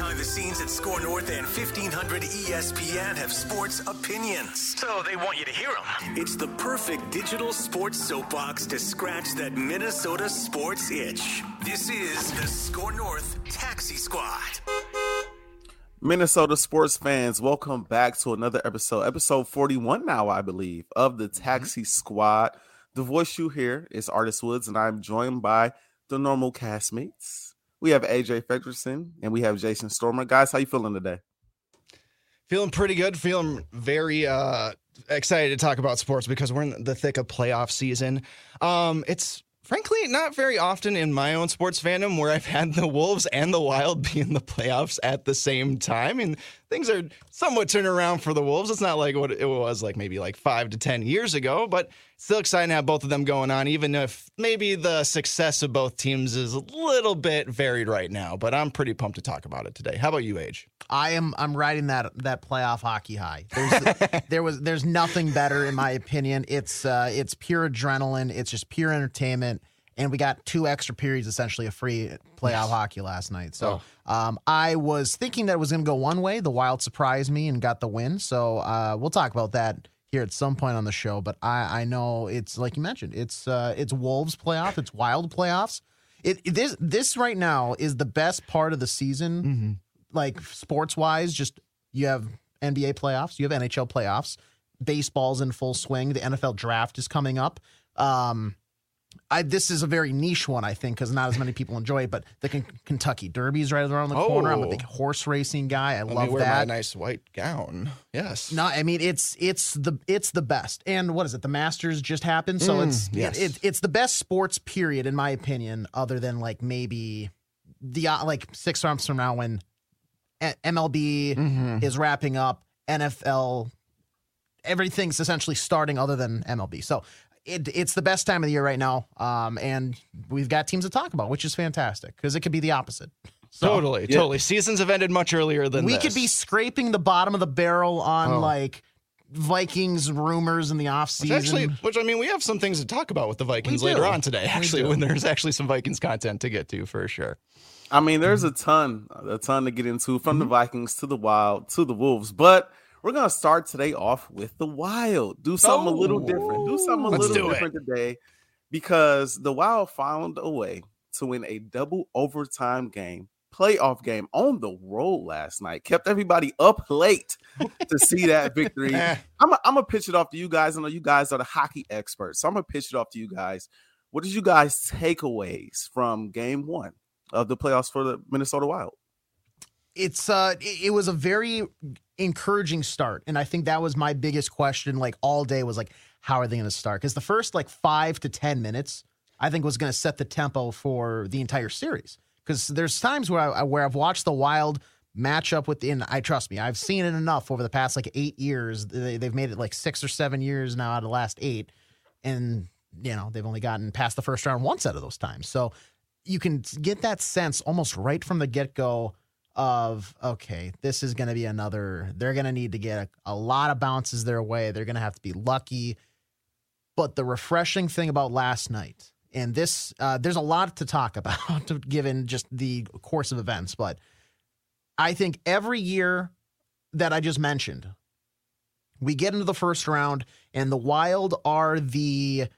behind the scenes at SKOR North and 1500 ESPN have sports opinions. So they want you to hear them. It's the perfect digital sports soapbox to scratch that Minnesota sports itch. This is the SKOR North Taxi Squad. Minnesota sports fans, welcome back to another episode, episode 41 now, I believe, of the mm-hmm. Taxi Squad. The voice you hear is Artis Woods, and I'm joined by the normal castmates. We have AJ Fredrickson and we have Jason Stormer. Guys, how you feeling today? Feeling pretty good. Feeling very uh, excited to talk about sports because we're in the thick of playoff season. Um, it's frankly not very often in my own sports fandom where I've had the Wolves and the Wild be in the playoffs at the same time. And things are somewhat turning around for the Wolves. It's not like what it was like maybe like five to 10 years ago, but still exciting to have both of them going on, even if maybe the success of both teams is a little bit varied right now. But I'm pretty pumped to talk about it today. How about you, Age? I am I'm riding that that playoff hockey high. There's, there was there's nothing better in my opinion. It's uh, it's pure adrenaline. It's just pure entertainment. And we got two extra periods essentially of free playoff hockey last night. So Oh. um, I was thinking that it was going to go one way. The Wild surprised me and got the win. So uh, we'll talk about that here at some point on the show. But I, I know it's like you mentioned. It's uh, it's Wolves playoff. It's Wild playoffs. It, it this this right now is the best part of the season like sports wise, just you have NBA playoffs, you have NHL playoffs, baseball's in full swing, the NFL draft is coming up. Um, I this is a very niche one, I think, because not as many people enjoy it. But the K- Kentucky Derby's right around the corner. I'm a Oh. big horse racing guy. I Let love me wear that. my nice white gown. Yes. No, I mean it's it's the it's the best. And what is it? The Masters just happened, so it's Mm, yes. it, it, it's the best sports period in my opinion, other than like maybe the uh, like six months from now when MLB Mhm. is wrapping up, NFL, everything's essentially starting other than MLB. So it, it's the best time of the year right now, um, and we've got teams to talk about, which is fantastic because it could be the opposite. So Totally, Yeah. totally. Seasons have ended much earlier than we this. could be scraping the bottom of the barrel on Oh. like Vikings rumors in the Which offseason. actually, which I mean, we have some things to talk about with the Vikings later on today. Actually, when there's actually some Vikings content to get to for sure. I mean, there's a ton, a ton to get into from Mm-hmm. the Vikings to the Wild to the Wolves, but we're gonna start today off with the Wild. Do something a little different. Do something a Let's little do it. different today because the Wild found a way to win a double overtime game, playoff game on the road last night. Kept everybody up late to see that victory. I'm I'm gonna pitch it off to you guys. I know you guys are the hockey experts, so I'm gonna pitch it off to you guys. What did you guys takeaways from Game One of the playoffs for the Minnesota Wild? it's uh it, it was a very encouraging start. And i think that was my biggest question like all day was like how are they going to start? Because the first like five to ten minutes i think was going to set the tempo for the entire series. Because there's times where I, where i've watched the wild match up with and i trust me i've seen it enough over the past like eight years. They, they've made it like six or seven years now out of the last eight. And you know they've only gotten past the first round once out of those times. So you can get that sense almost right from the get-go of okay, this is going to be another. They're going to need to get a, a lot of bounces their way. They're going to have to be lucky. But the refreshing thing about last night, and this, uh, there's a lot to talk about given just the course of events, but I think every year that I just mentioned, we get into the first round, and the Wild are the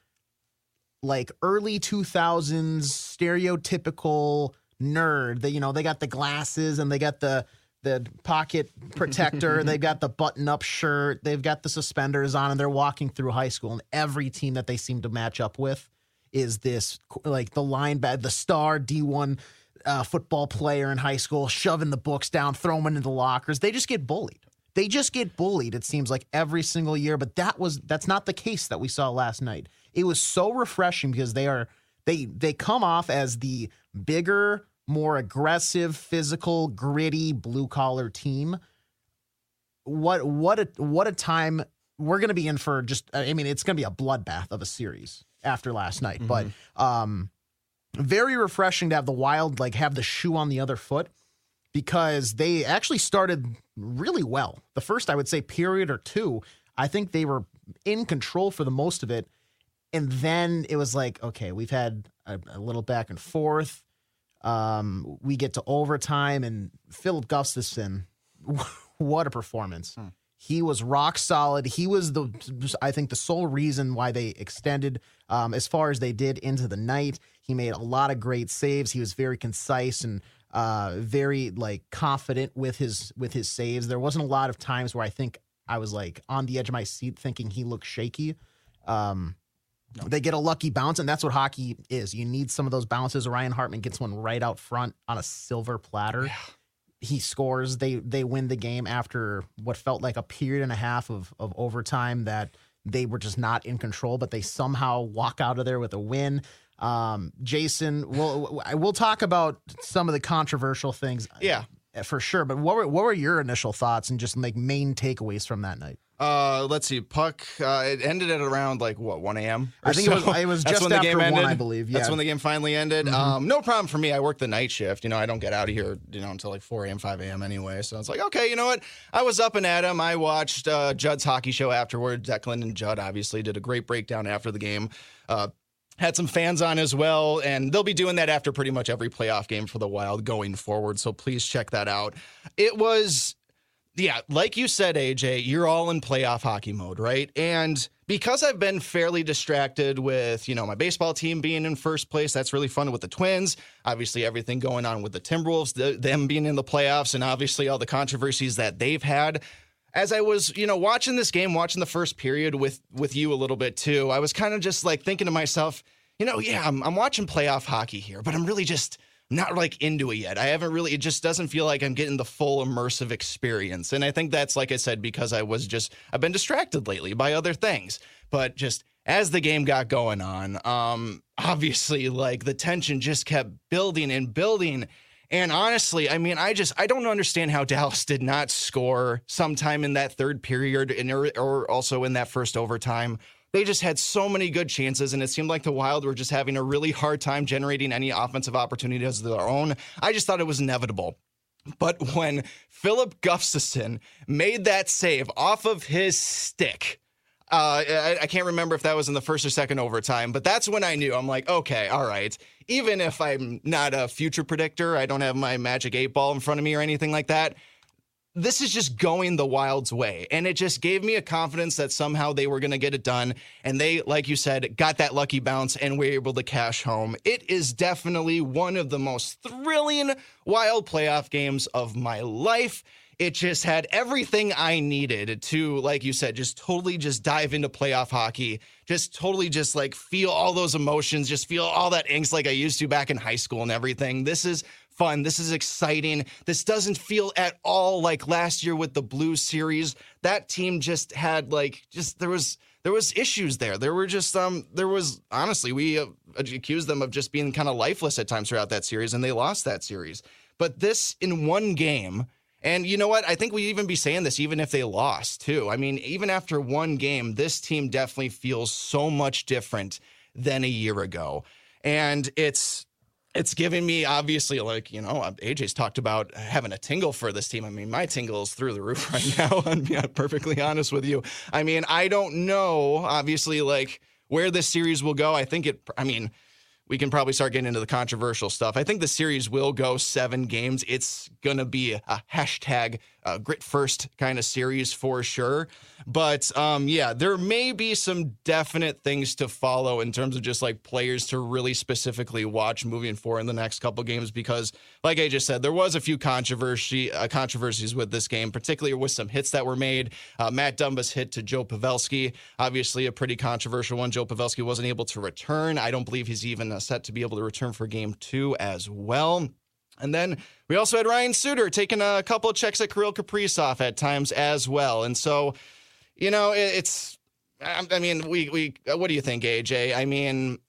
like early 2000s stereotypical nerd. That you know they got the glasses and they got the the pocket protector. They've got the button up shirt. They've got the suspenders on and they're walking through high school and every team that they seem to match up with is this like the line bad, the star d1 uh, football player in high school shoving the books down throwing them into the lockers. They just get bullied. They just get bullied it seems like every single year but that was that's not the case that we saw last night. It was so refreshing because they are they they come off as the bigger more aggressive physical gritty blue collar team what what a what a time we're going to be in for just i mean it's going to be a bloodbath of a series after last night but um very refreshing to have the wild like have the shoe on the other foot because they actually started really well. The first, I would say, period or two, I think they were in control for the most of it. And then it was like, okay, we've had a, a little back and forth. Um, we get to overtime, and Filip Gustavsson, what a performance! Hmm. He was rock solid. He was the, I think, the sole reason why they extended um, as far as they did into the night. He made a lot of great saves. He was very concise and uh, very like confident with his with his saves. There wasn't a lot of times where I think I was like on the edge of my seat thinking he looked shaky. Um, They get a lucky bounce, and that's what hockey is. You need some of those bounces. Ryan Hartman gets one right out front on a silver platter. He scores. They they win the game after what felt like a period and a half of of overtime that they were just not in control, but they somehow walk out of there with a win. Um, Jason, we'll we'll talk about some of the controversial things, Yeah. for sure. But what were what were your initial thoughts and just like main takeaways from that night? Uh, let's see. Puck. Uh, it ended at around like what 1 a.m. I think it was- it was just when the game after one, ended. I believe, That's when the game finally ended. Um, no problem for me. I work the night shift. You know, I don't get out of here. You know, until like 4 a.m., 5 a.m. anyway. So it's like, okay, you know what? I was up and at 'em. I watched uh, Judd's hockey show afterward. Declan and Judd obviously did a great breakdown after the game. Uh, had some fans on as well, and they'll be doing that after pretty much every playoff game for the Wild going forward. So please check that out. It was yeah, like you said, AJ, you're all in playoff hockey mode, right? And because I've been fairly distracted with, you know, my baseball team being in first place, that's really fun with the Twins. Obviously, everything going on with the Timberwolves, the, them being in the playoffs, and obviously all the controversies that they've had. As I was, you know, watching this game, watching the first period with with you a little bit too, I was kind of just like thinking to myself, you know, yeah, I'm, I'm watching playoff hockey here, but I'm really just not like into it yet. I haven't really, it just doesn't feel like I'm getting the full immersive experience. And I think that's, like I said, because I was just, I've been distracted lately by other things. But just as the game got going on, um, obviously, like the tension just kept building and building. And honestly, I mean, I just I don't understand how Dallas did not score sometime in that third period and or, or also in that first overtime. They just had so many good chances, and it seemed like the Wild were just having a really hard time generating any offensive opportunities of their own. I just thought it was inevitable. But when Filip Gustavsson made that save off of his stick, uh, I, I can't remember if that was in the first or second overtime, but that's when I knew. I'm like, okay, all right. Even if I'm not a future predictor, I don't have my magic eight ball in front of me or anything like that. This is just going the Wild's way. And it just gave me a confidence that somehow they were going to get it done. And they, like you said, got that lucky bounce and were able to cash home. It is definitely one of the most thrilling Wild playoff games of my life it just had everything I needed to, like you said, just totally just dive into playoff hockey. Just totally just like feel all those emotions, just feel all that angst like I used to back in high school and everything. This is fun. This is exciting. This doesn't feel at all like last year with the Blues series. That team just had like just there was there was issues there. There were just um there was honestly we uh, accused them of just being kind of lifeless at times throughout that series and they lost that series. But this in one game and you know what? I think we'd even be saying this even if they lost, too. I mean, even after one game, this team definitely feels so much different than a year ago. And it's it's giving me obviously like you know uh, AJ's talked about having a tingle for this team. I mean, my tingle is through the roof right now. I'm being perfectly honest with you. I mean, I don't know obviously like where this series will go. I think it. I mean, we can probably start getting into the controversial stuff. I think the series will go seven games. It's to be a hashtag uh, grit first kind of series for sure. But um, yeah, there may be some definite things to follow in terms of just like players to really specifically watch moving forward in the next couple games because, like I just said, there was a few controversy uh, controversies with this game, particularly with some hits that were made. Uh, Matt Dumba's hit to Joe Pavelski, obviously a pretty controversial one. Joe Pavelski wasn't able to return. I don't believe he's even uh, set to be able to return for game two as well. And then we also had Ryan Suter taking a couple of checks at Kirill Kaprizov at times as well. And so, you know, it, it's, I, mean, we, we, uh, what do you think, AJ? I mean,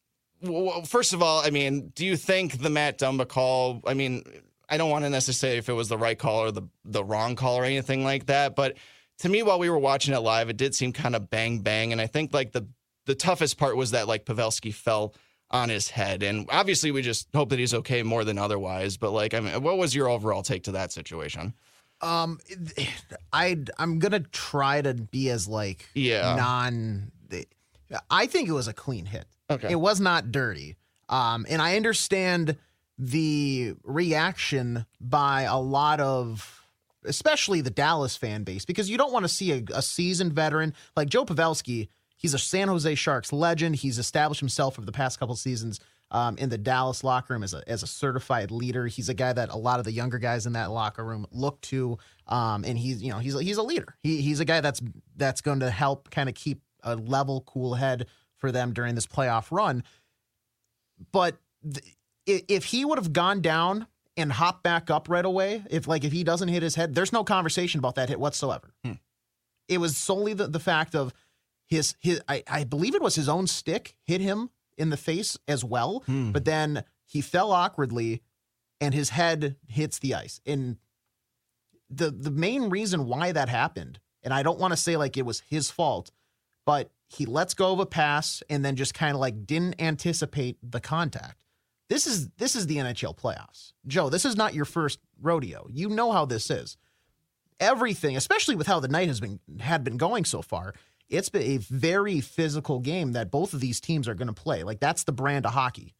first of all, I mean, do you think the Matt Dumba call, I mean, I don't want to necessarily if it was the right call or the, the wrong call or anything like that, but to me, while we were watching it live, it did seem kind of bang bang. And I think like the, the toughest part was that like Pavelski fell on his head. And obviously, we just hope that he's okay more than otherwise. But like, I mean, what was your overall take to that situation? Um, I I'm gonna try to be as like Yeah. non. I think it was a clean hit. Okay. It was not dirty. Um, and I understand the reaction by a lot of especially the Dallas fan base because you don't want to see a, a seasoned veteran like Joe Pavelski. He's a San Jose Sharks legend. He's established himself over the past couple seasons um, in the Dallas locker room as a as a certified leader. He's a guy that a lot of the younger guys in that locker room look to, um, and he's you know he's he's a leader. He, he's a guy that's that's going to help kind of keep a level, cool head for them during this playoff run. But th- if he would have gone down and hopped back up right away, if like if he doesn't hit his head, there's no conversation about that hit whatsoever. Hmm. It was solely the, the fact of his his I, I believe it was his own stick hit him in the face as well, hmm. but then he fell awkwardly and his head hits the ice. And the the main reason why that happened, and I don't want to say like it was his fault, but he lets go of a pass and then just kind of like didn't anticipate the contact. This is this is the NHL playoffs. Joe, this is not your first rodeo. You know how this is. Everything, especially with how the night has been had been going so far, it's been a very physical game that both of these teams are going to play. Like that's the brand of hockey.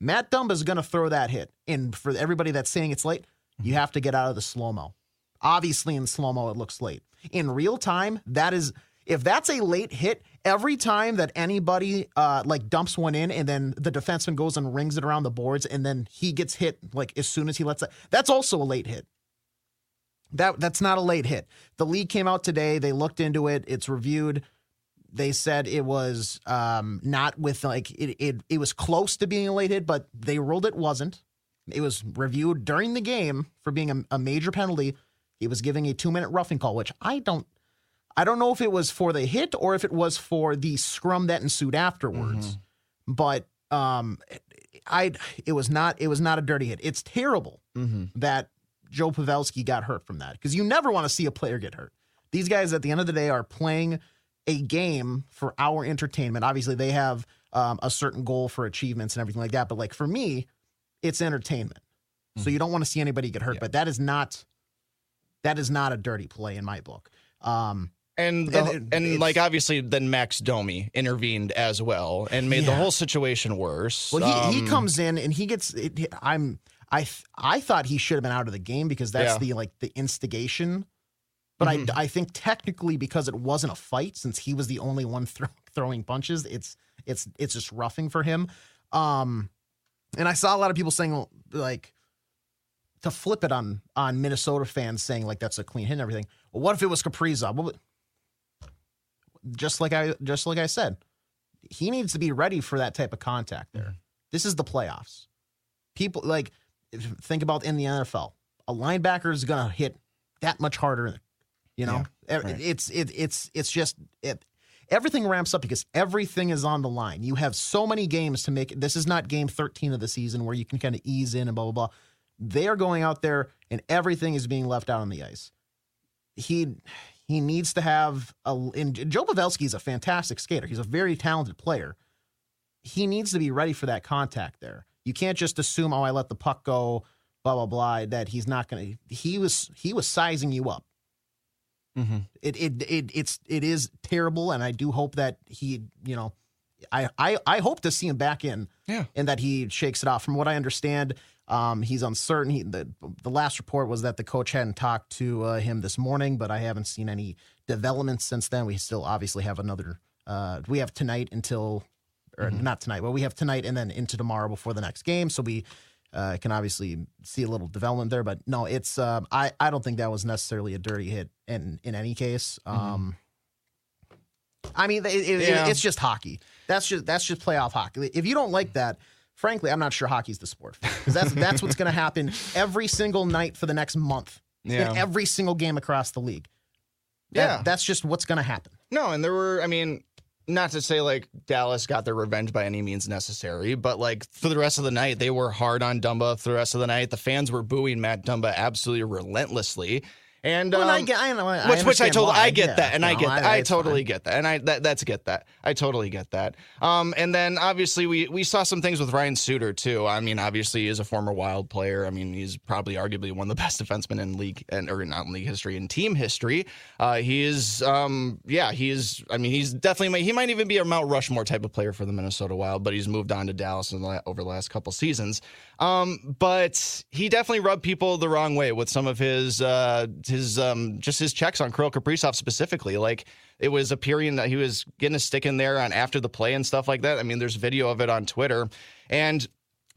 Matt Dumba is going to throw that hit. And for everybody that's saying it's late, you have to get out of the slow mo. Obviously, in slow mo, it looks late. In real time, that is if that's a late hit, every time that anybody uh, like dumps one in and then the defenseman goes and rings it around the boards and then he gets hit like as soon as he lets it, that's also a late hit. That that's not a late hit. The league came out today. They looked into it. It's reviewed. They said it was um, not with like it, it. It was close to being a late hit, but they ruled it wasn't. It was reviewed during the game for being a, a major penalty. He was giving a two minute roughing call, which I don't I don't know if it was for the hit or if it was for the scrum that ensued afterwards. Mm-hmm. But um, I it was not it was not a dirty hit. It's terrible mm-hmm. that Joe Pavelski got hurt from that because you never want to see a player get hurt. These guys at the end of the day are playing a game for our entertainment. Obviously, they have um, a certain goal for achievements and everything like that. But like for me, it's entertainment. Mm-hmm. So you don't want to see anybody get hurt. Yeah. But that is not that is not a dirty play in my book. Um, and the, and, and like obviously then Max Domi intervened as well and made yeah. the whole situation worse. Well, he, um, he comes in and he gets. It, I'm I I thought he should have been out of the game because that's yeah. the like the instigation. But mm-hmm. I I think technically because it wasn't a fight since he was the only one throw, throwing punches, it's it's it's just roughing for him. Um, and I saw a lot of people saying like to flip it on on Minnesota fans saying like that's a clean hit and everything. Well, what if it was Kaprizov? Well, just like I just like I said, he needs to be ready for that type of contact there. Mm-hmm. This is the playoffs. People like think about in the NFL, a linebacker is going to hit that much harder. You know, yeah, right. it's it, it's it's just it. Everything ramps up because everything is on the line. You have so many games to make. This is not game 13 of the season where you can kind of ease in and blah blah blah. They are going out there and everything is being left out on the ice. He he needs to have a. And Joe Pavelski is a fantastic skater. He's a very talented player. He needs to be ready for that contact there. You can't just assume, oh, I let the puck go, blah blah blah. That he's not going to. He was he was sizing you up. Mm-hmm. It, it it it's it is terrible, and I do hope that he you know, I I I hope to see him back in. Yeah, and that he shakes it off. From what I understand, um, he's uncertain. He, the, the last report was that the coach hadn't talked to uh, him this morning, but I haven't seen any developments since then. We still obviously have another. Uh, we have tonight until, or mm-hmm. not tonight, but we have tonight and then into tomorrow before the next game. So we uh, can obviously see a little development there. But no, it's uh, I I don't think that was necessarily a dirty hit in in any case. Mm-hmm. Um, I mean, it, it, yeah. it's just hockey. That's just that's just playoff hockey. If you don't like that frankly, I'm not sure hockey's the sport because that's that's what's going to happen every single night for the next month yeah. in every single game across the league. That, yeah, that's just what's going to happen. No, and there were, I mean, not to say like Dallas got their revenge by any means necessary, but like for the rest of the night, they were hard on Dumba for the rest of the night. The fans were booing Matt Dumba absolutely relentlessly. And well, um, I get, I know, I which, which I told, I get yeah, that, and no, I get that, I, I totally fine. get that, and I that, that's get that, I totally get that. Um, and then obviously we we saw some things with Ryan Suter too. I mean, obviously he is a former Wild player. I mean, he's probably arguably one of the best defensemen in league and or not in league history in team history. Uh, he is, um, yeah, he is. I mean, he's definitely he might even be a Mount Rushmore type of player for the Minnesota Wild, but he's moved on to Dallas the, over the last couple seasons. Um, but he definitely rubbed people the wrong way with some of his uh his um just his checks on Kirill Kaprizov specifically. Like it was appearing that he was getting a stick in there on after the play and stuff like that. I mean, there's video of it on Twitter. And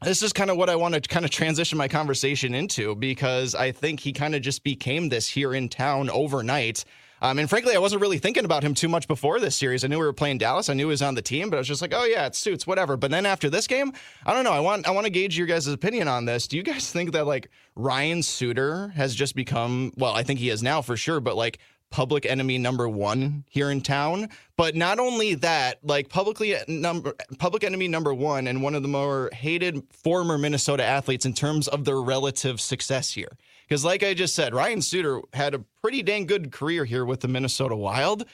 this is kind of what I want to kind of transition my conversation into because I think he kind of just became this here in town overnight. Um, and frankly, I wasn't really thinking about him too much before this series. I knew we were playing Dallas. I knew he was on the team, but I was just like, oh yeah, it suits, whatever. But then after this game, I don't know. I want I want to gauge your guys' opinion on this. Do you guys think that like Ryan Suter has just become well, I think he is now for sure, but like public enemy number one here in town. But not only that, like publicly number public enemy number one and one of the more hated former Minnesota athletes in terms of their relative success here. Because, like I just said, Ryan Suter had a pretty dang good career here with the Minnesota Wild.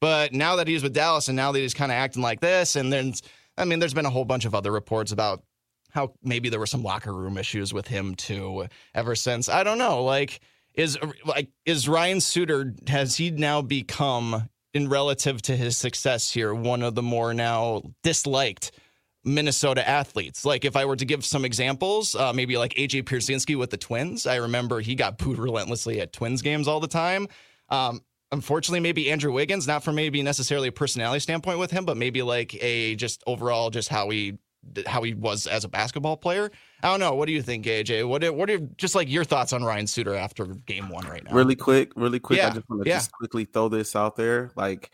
But now that he's with Dallas and now that he's kind of acting like this, and then, I mean, there's been a whole bunch of other reports about how maybe there were some locker room issues with him too ever since. I don't know. Like, is like is Ryan Suter has he now become in relative to his success here one of the more now disliked Minnesota athletes. Like if I were to give some examples, uh, maybe like AJ Pierzynski with the Twins. I remember he got booed relentlessly at Twins games all the time. Um, unfortunately, maybe Andrew Wiggins, not from maybe necessarily a personality standpoint with him, but maybe like a just overall just how he how he was as a basketball player. I don't know. What do you think, AJ? What are, what are just like your thoughts on Ryan Suter after game one right now? Really quick, really quick. Yeah, I just want to yeah. just quickly throw this out there. Like,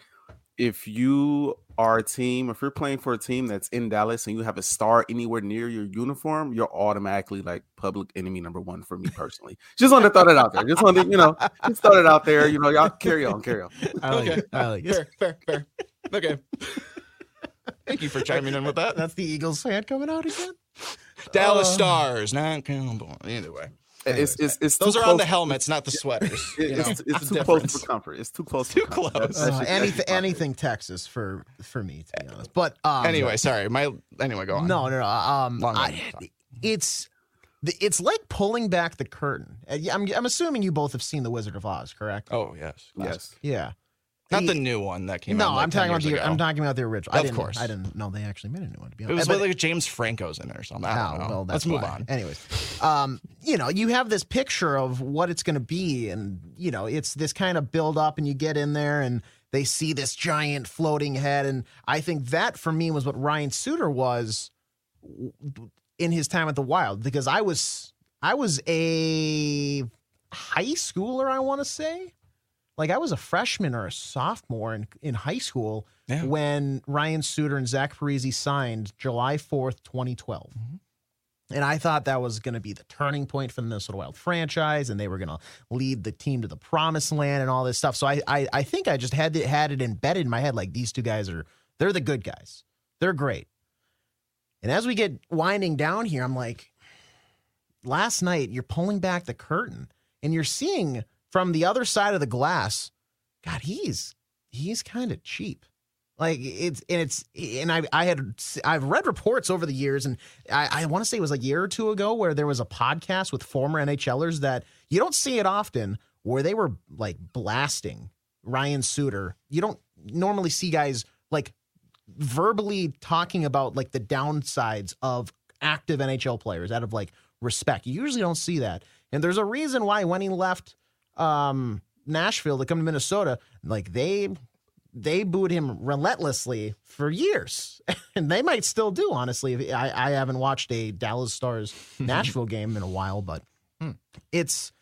if you are a team, if you're playing for a team that's in Dallas and you have a star anywhere near your uniform, you're automatically like public enemy number one for me personally. just want to throw that out there. Just want to, you know, just throw it out there. You know, y'all carry on, carry on. I like Okay. it. I like it. fair, fair, fair. Okay. Thank you for chiming in with that. That's the Eagles fan coming out again. Dallas Uh, Stars, not Cowboys. Either way, It's it's it's those too are on the helmets, not the sweaters. it- you know? it's, it's It's too a close for comfort. It's too close. Too close. That- that Uh, shit- anything, anything Texas for for me to be honest. But um, Anyway, sorry. My anyway, go on. no, no, no. Um, Long I, it's it's like pulling back the curtain. Uh, I'm I'm assuming you both have seen The Wizard of Oz, correct? Oh yes. Yes. Yeah. Not He- the new one that came no, out. like I'm 10 talking about the ago. I'm talking about the original. I Of didn't, course. I didn't know they actually made a new one. To be honest, It was But- like James Franco's in it or something. I know. well, Let's that's move why. on. Anyways, um, you know, you have this picture of what it's going to be, and you know, it's this kind of build up, and you get in there, and they see this giant floating head, and I think that for me was what Ryan Suter was in his time at the Wild, because I was I was a high schooler, I want to say. Like I was a freshman or a sophomore in, in high school Yeah. when Ryan Suter and Zach Parise signed July 4th, 2012. Mm-hmm. And I thought that was going to be the turning point for the Minnesota Wild franchise, and they were going to lead the team to the promised land and all this stuff. So I, I, I think I just had it, had it embedded in my head like these two guys are they're the good guys, they're great. And as we get winding down here, I'm like, last night you're pulling back the curtain and you're seeing from the other side of the glass, God, he's he's kind of cheap. Like it's and it's and I I had I've read reports over the years and I, I want to say it was a year or two ago where there was a podcast with former NHLers that you don't see it often where they were like blasting Ryan Suter. You don't normally see guys like verbally talking about like the downsides of active NHL players out of like respect. You usually don't see that. And there's a reason why when he left um Nashville to come to Minnesota, like they they booed him relentlessly for years, and they might still do. Honestly, I, I haven't watched a Dallas Stars Nashville game in a while, but it's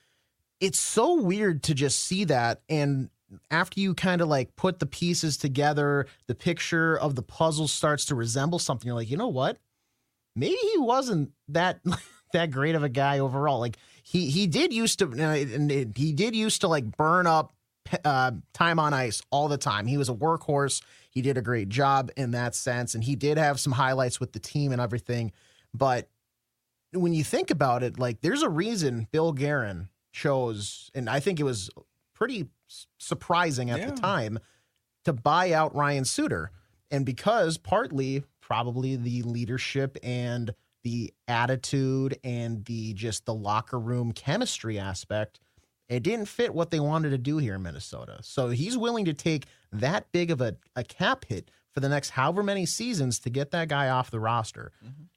it's so weird to just see that. And after you kind of like put the pieces together, the picture of the puzzle starts to resemble something. You're like, you know what? Maybe he wasn't that that great of a guy overall. Like he he did used to, uh, and he did used to like burn up uh, time on ice all the time. He was a workhorse. He did a great job in that sense, and he did have some highlights with the team and everything. But when you think about it, like there's a reason Bill Guerin chose, and I think it was pretty surprising at Yeah. the time to buy out Ryan Suter. And because partly probably the leadership and the attitude and the just the locker room chemistry aspect, it didn't fit what they wanted to do here in Minnesota. So he's willing to take that big of a, a cap hit for the next however many seasons to get that guy off the roster.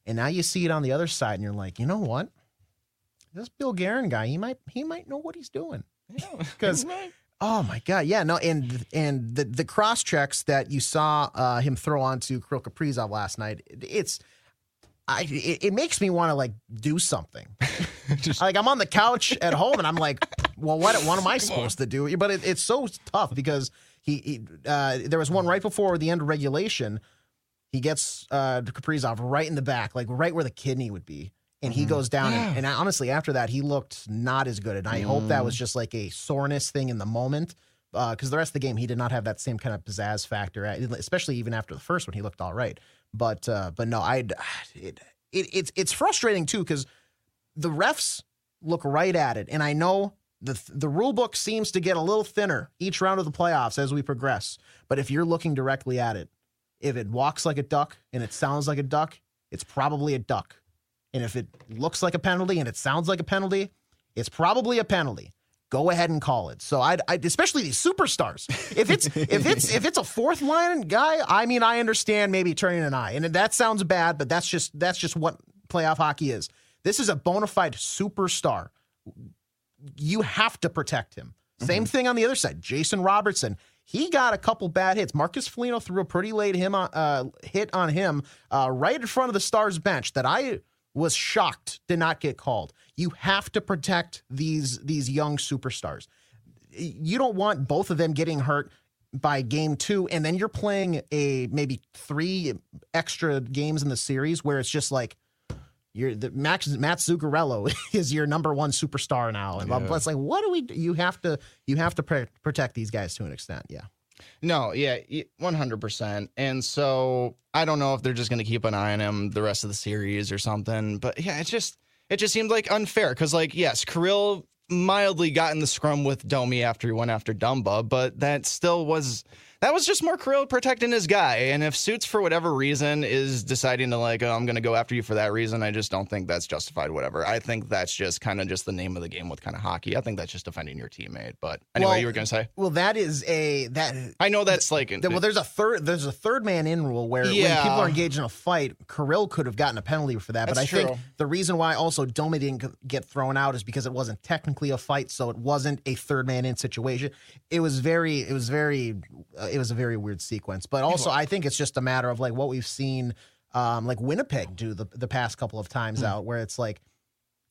And now you see it on the other side, and you're like, you know what? This Bill Guerin guy, he might he might know what he's doing. Because oh my god, yeah, no, and and the the cross checks that you saw uh, him throw onto Kirill Kaprizov last night, it's. I, it, it makes me want to like do something. Just, like I'm on the couch at home and I'm like, well, what what am I supposed to do? But it, it's so tough because he, he uh, there was one right before the end of regulation. He gets uh, Kaprizov right in the back, like right where the kidney would be, and he goes down. And, and honestly, after that, he looked not as good. And I hope that was just like a soreness thing in the moment. Because the rest of the game, he did not have that same kind of pizzazz factor, uh, especially even after the first one, he looked all right. But uh, but no, I it, it it's it's frustrating too because the refs look right at it, and I know the the rule book seems to get a little thinner each round of the playoffs as we progress. But if you're looking directly at it, if it walks like a duck and it sounds like a duck, it's probably a duck. And if it looks like a penalty and it sounds like a penalty, it's probably a penalty. Go ahead and call it. So I'd, I'd especially these superstars. If it's if it's if it's a fourth line guy, I mean I understand maybe turning an eye, and that sounds bad, but that's just that's just what playoff hockey is. This is a bona fide superstar you have to protect him. Same thing on the other side. Jason Robertson, he got a couple bad hits. Marcus Foligno threw a pretty late him on, uh, hit on him uh, right in front of the Stars bench that I was shocked to not get called. You have to protect these these young superstars. You don't want both of them getting hurt by game two, and then you're playing a maybe three extra games in the series where it's just like you're the Max Mats Zuccarello is your number one superstar now, and blah, blah, blah. it's like, what do we? do? You have to you have to pre- protect these guys to an extent. Yeah, No, yeah, one hundred percent. And so I don't know if they're just going to keep an eye on him the rest of the series or something. But yeah, it just it just seemed like unfair because, like, yes, Kirill mildly got in the scrum with Domi after he went after Dumba, but that still was that was just more Kirill protecting his guy. And if Suits for whatever reason is deciding to like, oh, I'm going to go after you for that reason, I just don't think that's justified. Whatever. I think that's just kind of just the name of the game with kind of hockey. I think that's just defending your teammate. But anyway, Well, you were going to say. well, that is a that. I know that's like that- well, there's a third. There's a third man in rule where when people are engaged in a fight, Kirill could have gotten a penalty for that. but I That's think the reason why also Domi didn't get thrown out is because it wasn't technically a fight, so it wasn't a third man in situation. It was very. It was very. Uh, it was a very weird sequence. But also, I think it's just a matter of like what we've seen, um, like Winnipeg do the the past couple of times Hmm. out, where it's like.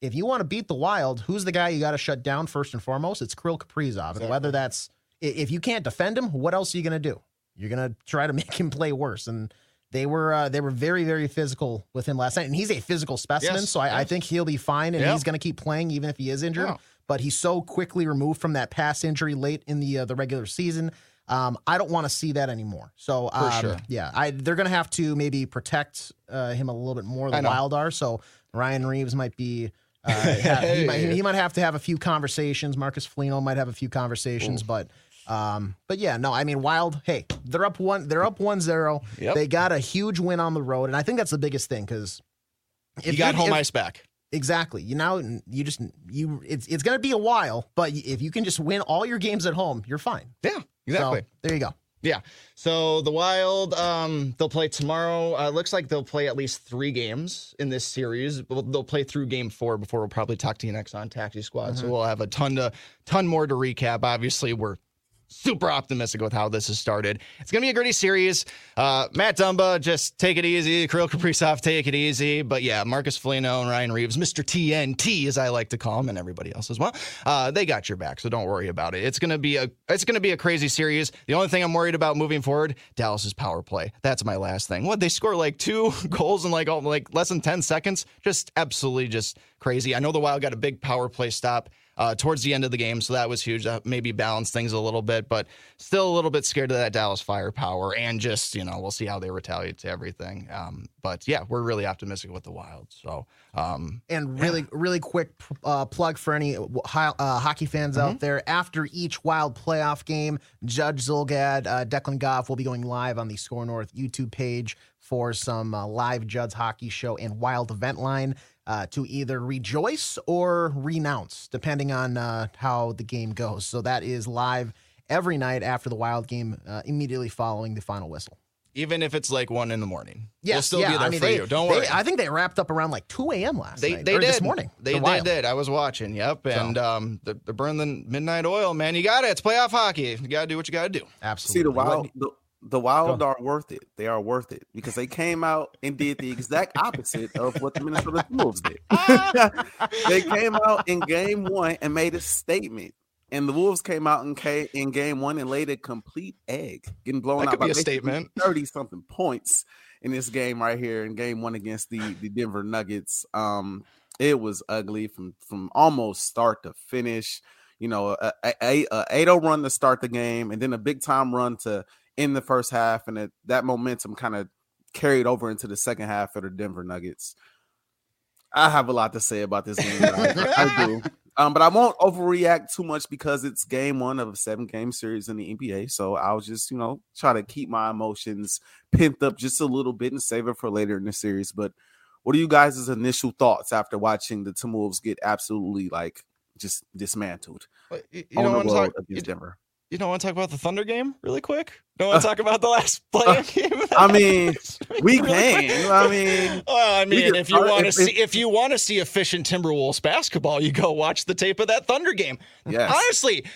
If you want to beat the Wild, who's the guy you got to shut down first and foremost? It's Kirill Kaprizov. And whether that's i- if you can't defend him, what else are you going to do? You're going to try to make him play worse. And they were uh, they were very very physical with him last night, and he's a physical specimen. Yes, so I, I yes. think he'll be fine, and Yeah. he's going to keep playing even if he is injured. Yeah. But he's so quickly removed from that past injury late in the uh, the regular season. Um, I don't want to see that anymore. So um, sure. yeah, I they're going to have to maybe protect uh, him a little bit more. than Wild are so Ryan Reaves might be. Uh, have- he, might, he might have to have a few conversations. Marcus Foligno might have a few conversations, but um, but yeah, no, I mean Wild. Hey, they're up one. They're up one zero. Yep. They got a huge win on the road, and I think that's the biggest thing because you got home ice back. Exactly. You now you just you it's it's going to be a while, but if you can just win all your games at home, you're fine. Yeah, exactly. So, there you go. Yeah. So the Wild, um, they'll play tomorrow. Uh, looks like they'll play at least three games in this series. They'll play through game four before we'll probably talk to you next on Taxi Squad. So we'll have a ton to ton more to recap. Obviously, we're super optimistic with how this has started. It's gonna be a gritty series. Uh, Matt Dumba, just take it easy. Kirill Kaprizov, take it easy. But yeah, Marcus Foligno and Ryan Reaves, Mr. TNT, as I like to call him, and everybody else as well. Uh, they got your back, so don't worry about it. It's gonna be a it's gonna be a crazy series. The only thing I'm worried about moving forward, Dallas's power play. That's my last thing. What they score like two goals in like all, like less than ten seconds, just absolutely just crazy. I know the Wild got a big power play stop uh, towards the end of the game, so that was huge. That maybe balanced things a little bit, but still a little bit scared of that Dallas firepower, and just you know we'll see how they retaliate to everything. Um, but yeah, we're really optimistic with the Wild. So um, And really, really quick uh, plug for any uh, uh, hockey fans Mm-hmm. out there. After each Wild playoff game, Judge Zulgad, uh, Declan Goff will be going live on the SKOR North YouTube page for some uh, live Judd's hockey show and Wild event line uh, to either rejoice or renounce, depending on uh, how the game goes. So that is live every night after the Wild game, uh, immediately following the final whistle. even if it's like one in the morning. Yes, we'll still yeah. be there I mean, for they, you. Don't they- worry. I think they wrapped up around like 2 a.m. last They, night. they or did this morning. They, they did. I was watching. Yep. So- And um, they're, they're burning the midnight oil, man. You got it. It's playoff hockey. You got to do what you got to do. Absolutely. See the wild, the, the wild are worth it. They are worth it because they came out and did the exact opposite of what the Minnesota Wolves did. they came out in game one and made a statement. And the Wolves came out in, ca- in game one and laid a complete egg, getting blown That out by a statement. 30 something points in this game right here in game one against the, the Denver Nuggets. Um, it was ugly from from almost start to finish. You know, a, a, a, a 8-0 run to start the game, and then a big time run to end the first half, and it, that momentum kind of carried over into the second half for the Denver Nuggets. I have a lot to say about this game. I, I do. Um, but I won't overreact too much because it's game one of a seven game series in the NBA. So I'll just, you know, try to keep my emotions pent up just a little bit and save it for later in the series. But what are you guys' initial thoughts after watching the Timberwolves get absolutely like just dismantled You, you on don't the want to road talk. You, against Denver? You don't want to talk about the Thunder game really quick. Don't want to talk about the last play game. I mean, we Really can. I mean, Well, I mean, if you want to see if you want to see efficient Timberwolves basketball, you go watch the tape of that Thunder game. yes. Honestly, uh,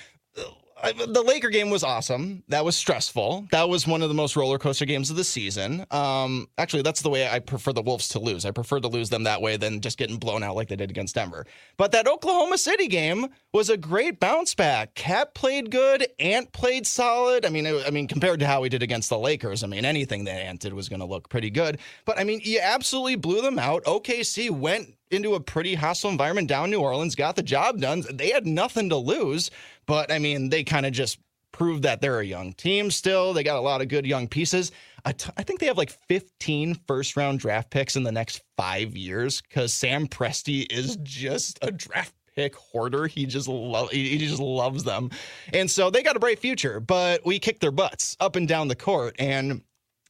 the Laker game was awesome. That was stressful. That was one of the most roller coaster games of the season. Um, actually, that's the way I prefer the Wolves to lose. I prefer to lose them that way than just getting blown out like they did against Denver. But that Oklahoma City game was a great bounce back. Cat played good. Ant played solid. I mean, I mean, compared to how he did against the Lakers, I mean, anything that Ant did was going to look pretty good. But I mean, you absolutely blew them out. OKC went into a pretty hostile environment down New Orleans, got the job done. They had nothing to lose, but I mean, they kind of just proved that they're a young team still. They got a lot of good young pieces. I, t- I think they have like 15 first round draft picks in the next five years because Sam Presti is just a draft pick hoarder. He just lo- he he just loves them, and so they got a bright future. But we kicked their butts up and down the court, and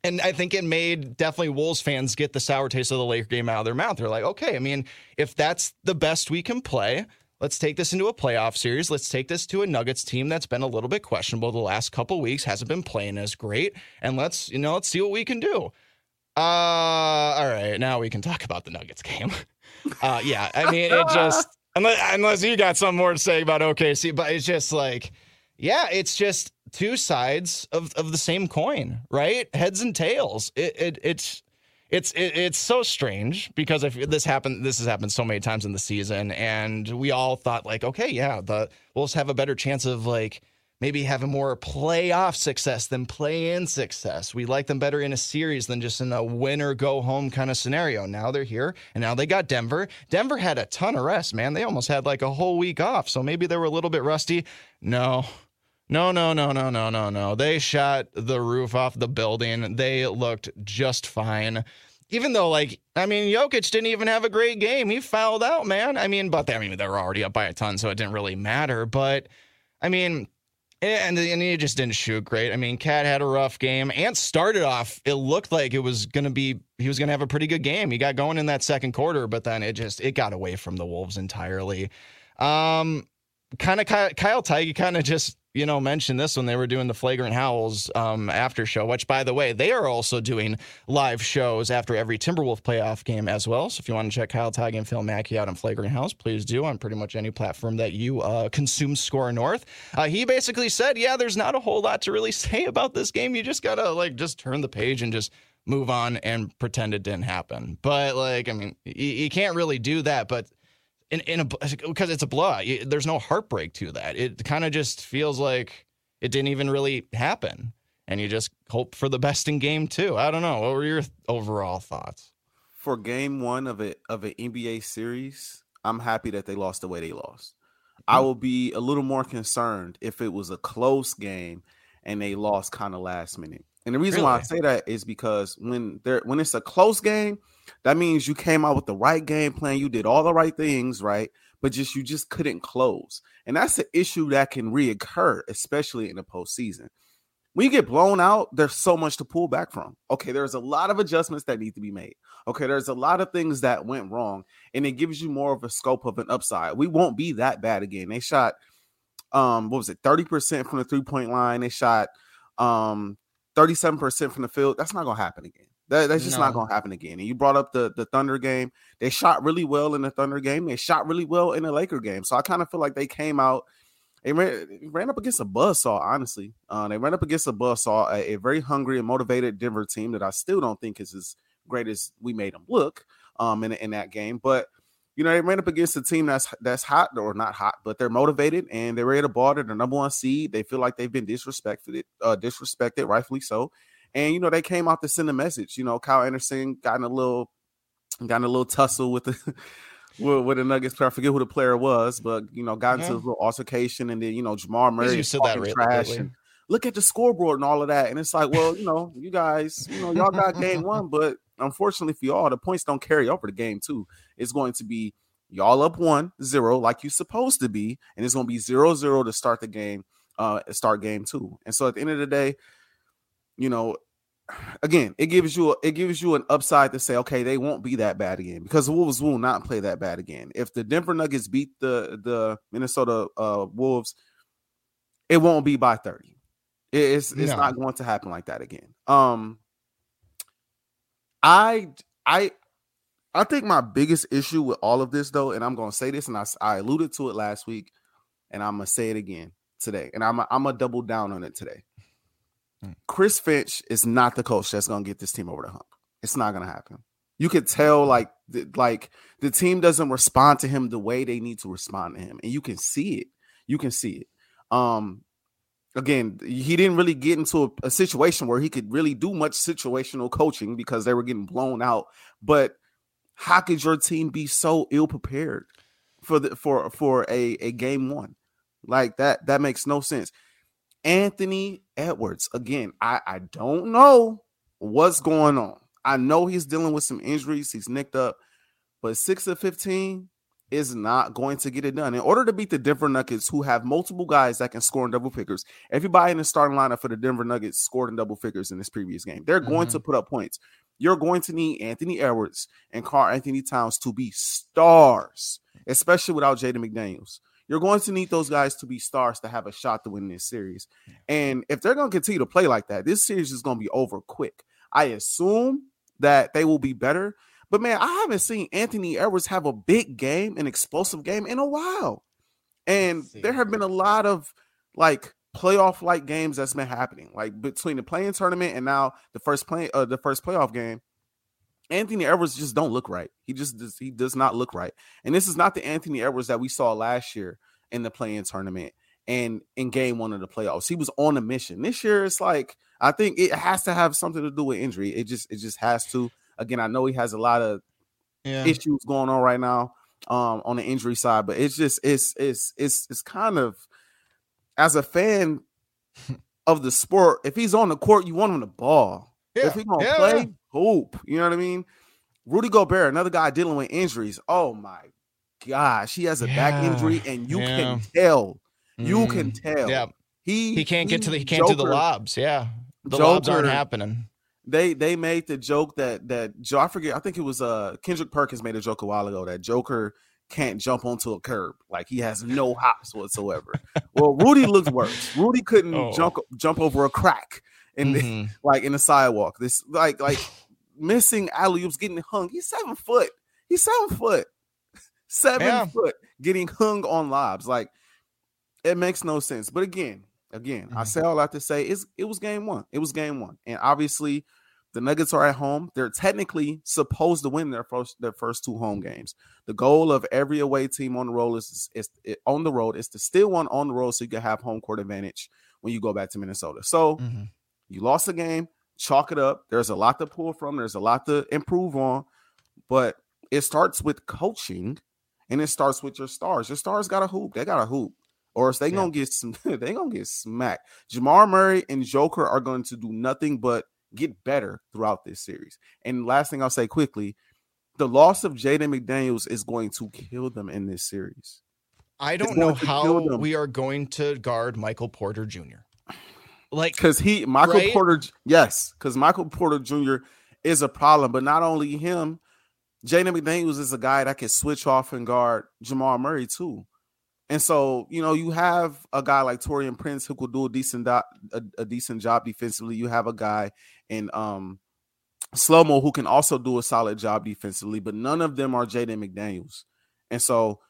and I think it made definitely Wolves fans get the sour taste of the Laker game out of their mouth. They're like, okay, I mean, if that's the best we can play, let's take this into a playoff series. Let's take this to a Nuggets team that's been a little bit questionable the last couple weeks, hasn't been playing as great, and let's you know let's see what we can do. Uh, all right, now we can talk about the Nuggets game. Uh, yeah, I mean, it just unless unless you got something more to say about OKC, but it's just like, yeah, it's just two sides of, of the same coin, right? Heads and tails. It, it it's it's it, it's so strange because if this happened, this has happened so many times in the season, and we all thought like, okay, yeah, the Wolves have a better chance of like maybe having more playoff success than play-in success. We like them better in a series than just in a win or go home kind of scenario. Now they're here, and now they got Denver. Denver had a ton of rest, man. They almost had like a whole week off, so maybe they were a little bit rusty. No. No, no, no, no, no, no, no. They shot the roof off the building. They looked just fine. Even though, like, I mean, Jokic didn't even have a great game. He fouled out, man. I mean, but they, I mean, they were already up by a ton, so it didn't really matter. But I mean, and and he just didn't shoot great. I mean, Cat had a rough game. Ant started off. It looked like it was gonna be he was gonna have a pretty good game. He got going in that second quarter, but then it just it got away from the Wolves entirely. Um, kind of Kyle, Kyle Theige kind of just you know mentioned this when they were doing the flagrant howls um after show. Which by the way, they are also doing live shows after every Timberwolf playoff game as well. So if you want to check Kyle Theige and Phil Mackey out on Flagrant Howls, please do on pretty much any platform that you uh, consume SKOR North. Uh, he basically said, yeah, there's not a whole lot to really say about this game. You just gotta like just turn the page and just move on and pretend it didn't happen. But like, I mean, you, you can't really do that. But in in a because it's a blowout, you- there's no heartbreak to that. It kind of just feels like it didn't even really happen, and you just hope for the best in game two. I don't know. What were your overall thoughts? for game one of it of an NBA series, I'm happy that they lost the way they lost. I hmm. will be a little more concerned if it was a close game and they lost kind of last minute. And the reason why I say that is because when there when it's a close game, that means you came out with the right game plan, you did all the right things, right? But just you just couldn't close. And that's an issue that can reoccur, especially in the postseason. When you get blown out, there's so much to pull back from. Okay, there's a lot of adjustments that need to be made. Okay, there's a lot of things that went wrong, and it gives you more of a scope of an upside. We won't be that bad again. They shot um what was it 30% from the three-point line. They shot um 37% from the field. That's not gonna happen again. That, that's just no. not gonna happen again. And you brought up the the Thunder game. They shot really well in the Thunder game. They shot really well in the Laker game. So I kind of feel like they came out. They ran, ran up against a buzzsaw, honestly. Uh, they ran up against a buzzsaw, a, a very hungry and motivated Denver team that I still don't think is as great as we made them look um, in, in that game. But you know, they ran up against a team that's that's hot or not hot, but they're motivated and they're ready to ball. They're the number one seed. They feel like they've been disrespected, uh, disrespected, rightfully so. And you know, they came out to send a message. You know, Kyle Anderson got in a little, got in a little tussle with the. with, with the Nuggets, I forget who the player was, but you know, got into yeah. a little altercation, and then you know, Jamal Murray you said that trash. And, look at the scoreboard and all of that, and it's like, well, you know, you guys, you know, y'all got game one, but unfortunately for y'all, the points don't carry over the game too. It's going to be y'all up one zero like you supposed to be, and it's going to be zero zero to start the game, uh, start game two. And so at the end of the day, you know, again, it gives you a, it gives you an upside to say, okay, they won't be that bad again because the Wolves will not play that bad again. If the Denver Nuggets beat the the Minnesota uh, Wolves, it won't be by thirty. It's it's no. not going to happen like that again. Um, I I I think my biggest issue with all of this, though, and I'm going to say this, and I, I alluded to it last week, and I'm going to say it again today, and I'm I'm going to double down on it today. Hmm. Chris Finch is not the coach that's going to get this team over the hump. It's not going to happen. You could tell, like, like the team doesn't respond to him the way they need to respond to him, and you can see it. You can see it. Um, again, he didn't really get into a, a, situation where he could really do much situational coaching because they were getting blown out. But how could your team be so ill prepared for the for for a, a game one? Like that, that makes no sense. Anthony Edwards, again, I, I don't know what's going on. I know he's dealing with some injuries, he's nicked up, but six of 15, is not going to get it done. In order to beat the Denver Nuggets, who have multiple guys that can score in double figures, everybody in the starting lineup for the Denver Nuggets scored in double figures in this previous game. They're going mm-hmm. to put up points. You're going to need Anthony Edwards and Karl-Anthony Towns to be stars, especially without Jaden McDaniels. You're going to need those guys to be stars to have a shot to win this series. And if they're going to continue to play like that, this series is going to be over quick. I assume that they will be better but man, I haven't seen Anthony Edwards have a big game, an explosive game in a while. And there have been a lot of like playoff like games that's been happening, like between the play-in tournament and now the first play uh, the first playoff game. Anthony Edwards just don't look right. He just does, he does not look right. And this is not the Anthony Edwards that we saw last year in the play-in tournament and in game one of the playoffs. He was on a mission. This year it's like I think it has to have something to do with injury. It just it just has to. Again, I know he has a lot of yeah. issues going on right now um, on the injury side, but it's just it's it's it's it's kind of as a fan of the sport, if he's on the court, you want him to ball. Yeah. If he's gonna yeah, play, hope. You know what I mean? Rudy Gobert, another guy dealing with injuries. Oh my gosh, he has a back injury, and you can tell. You mm, can tell. Yeah. He he can't he, get to the he can't Joker, do the lobs. Yeah. The Joker, lobs aren't happening they they made the joke that that Joe I forget I think it was uh Kendrick Perkins made a joke a while ago that Joker can't jump onto a curb like he has no hops whatsoever. well, Rudy looks worse. Rudy couldn't oh. jump jump over a crack in the, mm-hmm. like in the sidewalk. This like like missing alley oops, getting hung. He's seven foot. He's seven foot. Seven yeah. foot getting hung on lobs. Like it makes no sense. But again, again, mm-hmm. I say all I have to say is it was game one. It was game one, and obviously the Nuggets are at home. They're technically supposed to win their first their first two home games. The goal of every away team on the road is, is, is on the road is to steal one on the road so you can have home court advantage when you go back to Minnesota. So mm-hmm. you lost the game, chalk it up. There's a lot to pull from. There's a lot to improve on, but it starts with coaching and it starts with your stars. Your stars got a hoop. They got a hoop or else they yeah. gonna get some they gonna get smacked. Jamal Murray and Joker are going to do nothing but get better throughout this series. And last thing I'll say quickly, the loss of Jaden McDaniels is going to kill them in this series. I don't know how we are going to guard Michael Porter Jr. Like because he Michael right? Porter, yes, because Michael Porter Jr. is a problem, but not only him, Jaden McDaniels is a guy that can switch off and guard Jamal Murray too. And so, you know, you have a guy like Taurean Prince who could do a decent do- a, a, decent job defensively. You have a guy in um slow mo who can also do a solid job defensively, but none of them are Jaden McDaniels. And so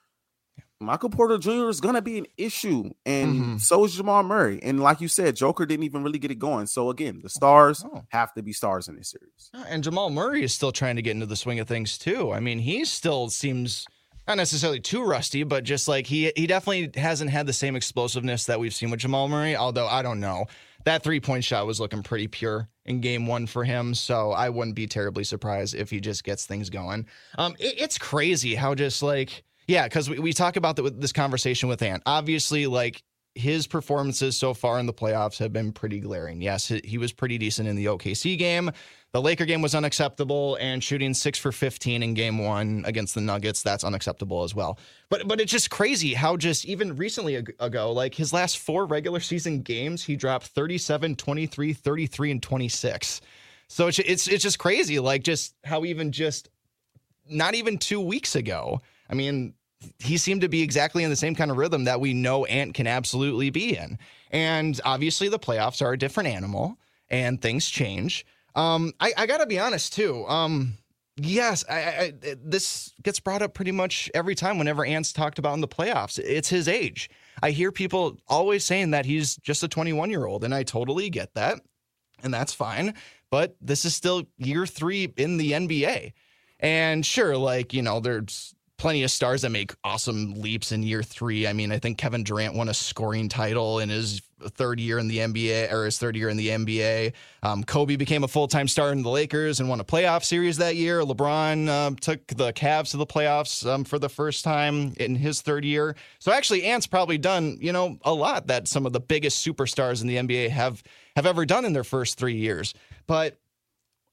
Michael Porter Jr. is gonna be an issue, and mm-hmm. so is Jamal Murray. And like you said, Joker didn't even really get it going. So again, the stars oh. have to be stars in this series. And Jamal Murray is still trying to get into the swing of things too. I mean, he still seems not necessarily too rusty, but just like he he definitely hasn't had the same explosiveness that we've seen with Jamal Murray. Although I don't know, that three point shot was looking pretty pure in game one for him. So I wouldn't be terribly surprised if he just gets things going. Um, it, it's crazy how just like yeah, because we, we talk about the, this conversation with Ant. Obviously, like his performances so far in the playoffs have been pretty glaring. Yes, he was pretty decent in the OKC game. The Laker game was unacceptable, and shooting six for 15 in game one against the Nuggets, that's unacceptable as well. But but it's just crazy how just even recently ago, like his last four regular season games, he dropped 37, 23, 33, and 26. So it's it's, it's just crazy, like just how even just not even two weeks ago, I mean, he seemed to be exactly in the same kind of rhythm that we know Ant can absolutely be in. And obviously, the playoffs are a different animal and things change. Um, I, I got to be honest too. Um, yes, I, I, this gets brought up pretty much every time whenever Ant's talked about in the playoffs. It's his age. I hear people always saying that he's just a 21 year old, and I totally get that. And that's fine. But this is still year three in the NBA. And sure, like, you know, there's plenty of stars that make awesome leaps in year three. I mean, I think Kevin Durant won a scoring title in his third year in the NBA or his third year in the NBA. Um, Kobe became a full time star in the Lakers and won a playoff series that year. LeBron um, took the Cavs to the playoffs um, for the first time in his third year. So actually, Ant's probably done you know a lot that some of the biggest superstars in the NBA have have ever done in their first three years. But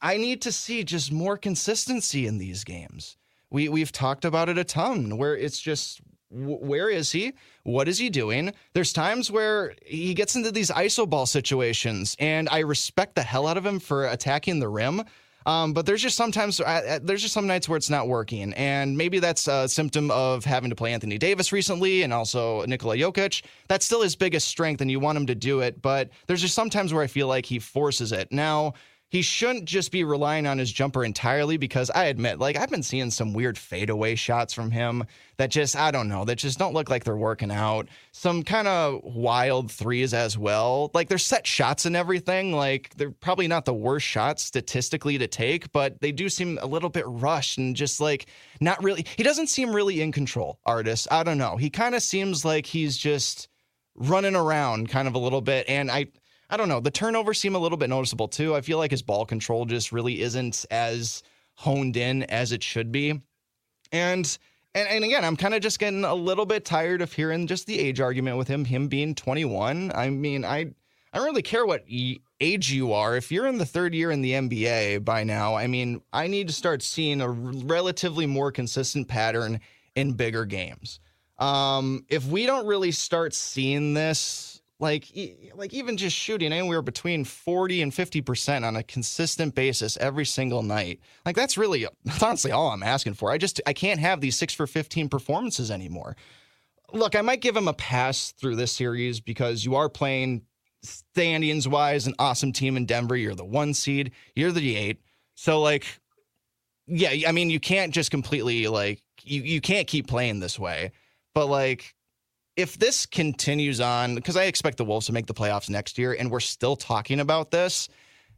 I need to see just more consistency in these games. We we've talked about it a ton where it's just where is he? What is he doing? There's times where he gets into these iso ball situations, and I respect the hell out of him for attacking the rim. Um, but there's just sometimes uh, there's just some nights where it's not working, and maybe that's a symptom of having to play Anthony Davis recently, and also Nikola Jokic. That's still his biggest strength, and you want him to do it. But there's just sometimes where I feel like he forces it. Now he shouldn't just be relying on his jumper entirely because I admit, like, I've been seeing some weird fadeaway shots from him that just, I don't know, that just don't look like they're working out. Some kind of wild threes as well. Like, they're set shots and everything. Like, they're probably not the worst shots statistically to take, but they do seem a little bit rushed and just like not really, he doesn't seem really in control, Artis. I don't know. He kind of seems like he's just running around kind of a little bit. And I, I don't know. The turnovers seem a little bit noticeable too. I feel like his ball control just really isn't as honed in as it should be. And and, and again, I'm kind of just getting a little bit tired of hearing just the age argument with him, him being 21. I mean, I I don't really care what age you are. If you're in the third year in the NBA by now, I mean, I need to start seeing a relatively more consistent pattern in bigger games. Um, if we don't really start seeing this like like even just shooting anywhere between 40 and 50% on a consistent basis every single night. Like that's really honestly all i'm asking for. I just i can't have these 6 for 15 performances anymore. Look i might give him a pass through this series because you are playing standings wise an awesome team in denver. You're the one seed you're the eight. So like yeah i mean you can't just completely like you, you can't keep playing this way. But like if this continues on, because I expect the Wolves to make the playoffs next year, and we're still talking about this,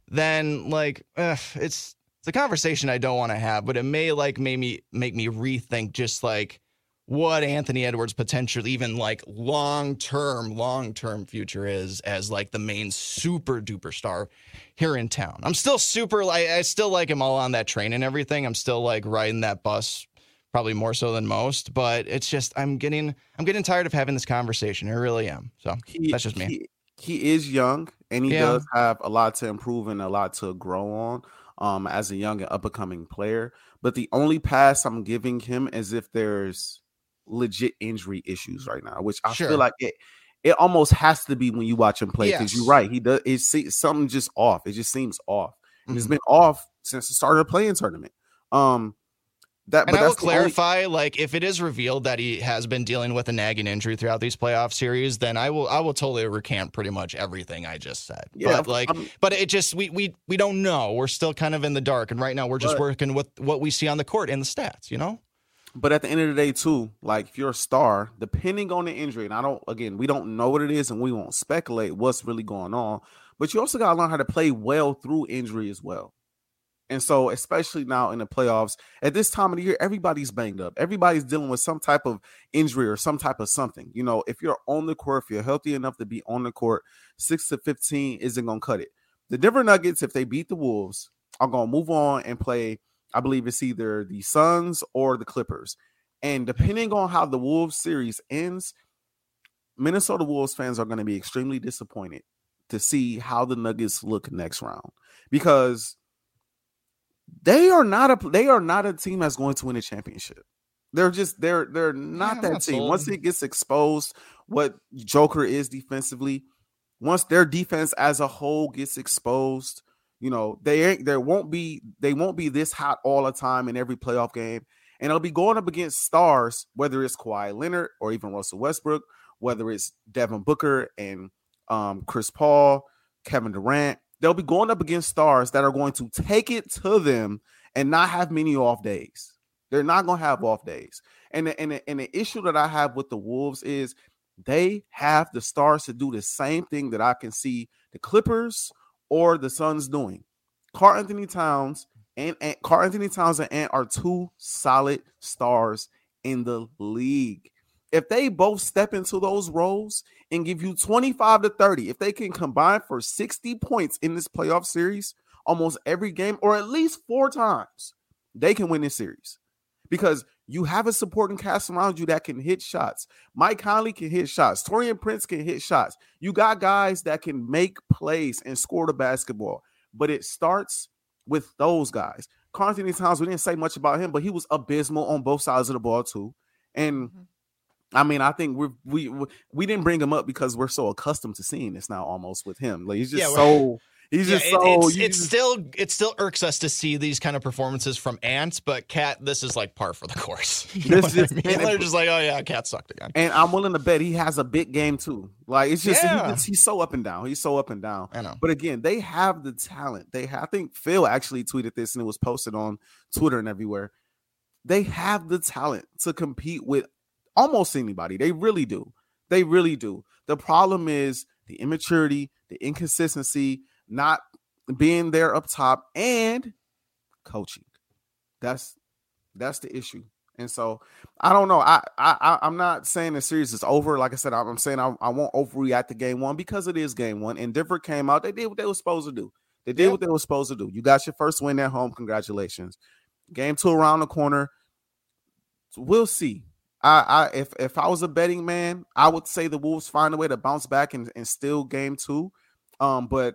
then like ugh, it's it's a conversation I don't want to have, but it may like make me make me rethink just like what Anthony Edwards' potential, even like long term, long term future is as like the main super duper star here in town. I'm still super like I still like him all on that train and everything. I'm still like riding that bus probably more so than most. But it's just I'm getting I'm getting tired of having this conversation. I really am. So he, that's just me. He, he is young and he yeah. does have a lot to improve and a lot to grow on um, as a young and up and coming player. But the only pass I'm giving him is if there's legit injury issues right now, which I sure. feel like it it almost has to be when you watch him play because yes. you're right. He does it's something just off. It just seems off. Mm-hmm. It's been off since the start of the play-in tournament. Um, That, and I will clarify, only... like, if it is revealed that he has been dealing with a nagging injury throughout these playoff series, then I will, I will totally recant pretty much everything I just said. Yeah, but like, I'm... but it just we we we don't know. We're still kind of in the dark, and right now we're just but... working with what we see on the court and the stats. You know. But at the end of the day, too, like if you're a star, depending on the injury, and I don't, again, we don't know what it is, and we won't speculate what's really going on. But you also got to learn how to play well through injury as well. And so, especially now in the playoffs, at this time of the year, everybody's banged up. Everybody's dealing with some type of injury or some type of something. You know, if you're on the court, if you're healthy enough to be on the court, six to 15 isn't going to cut it. The Denver Nuggets, if they beat the Wolves, are going to move on and play, I believe it's either the Suns or the Clippers. And depending on how the Wolves series ends, Minnesota Wolves fans are going to be extremely disappointed to see how the Nuggets look next round because they are not a they are not a team that's going to win a championship. They're just they're they're not yeah, that not team. Sold. Once it gets exposed, what Joker is defensively, once their defense as a whole gets exposed, you know they ain't there won't be they won't be this hot all the time in every playoff game, and it'll be going up against stars whether it's Kawhi Leonard or even Russell Westbrook, whether it's Devin Booker and um, Chris Paul, Kevin Durant they'll be going up against stars that are going to take it to them and not have many off days. They're not going to have off days. And the, and, the, and the issue that I have with the Wolves is they have the stars to do the same thing that I can see the Clippers or the Suns doing. Karl-Anthony Towns and, and Karl-Anthony Towns and Ant are two solid stars in the league if they both step into those roles and give you 25 to 30, if they can combine for 60 points in this playoff series almost every game, or at least four times, they can win this series because you have a supporting cast around you that can hit shots. Mike Conley can hit shots. Taurean Prince can hit shots. You got guys that can make plays and score the basketball, but it starts with those guys. Karl-Anthony Towns, we didn't say much about him, but he was abysmal on both sides of the ball too. And mm-hmm I mean, I think we're, we we didn't bring him up because we're so accustomed to seeing this now, almost with him. Like he's just yeah, so he's yeah, just so. It's, it's just, still it still irks us to see these kind of performances from Ants, but Cat, this is like par for the course. You this is, I mean? They're just like, oh yeah, Cat sucked again. And I'm willing to bet he has a big game too. Like it's just yeah. he, he's so up and down. He's so up and down. I know. But again, they have the talent. They have, I think Phil actually tweeted this and it was posted on Twitter and everywhere. They have the talent to compete with almost anybody. They really do. They really do. The problem is the immaturity, the inconsistency, not being there up top, and coaching. That's that's the issue. And so I don't know. I I I'm not saying the series is over. Like I said, I'm saying I, I won't overreact to game one because it is game one. And Denver came out. They did what they were supposed to do. They did yeah. what they were supposed to do. You got your first win at home. Congratulations. Game two around the corner. We'll see. I, I if if I was a betting man, I would say the Wolves find a way to bounce back and, and steal game two. Um, but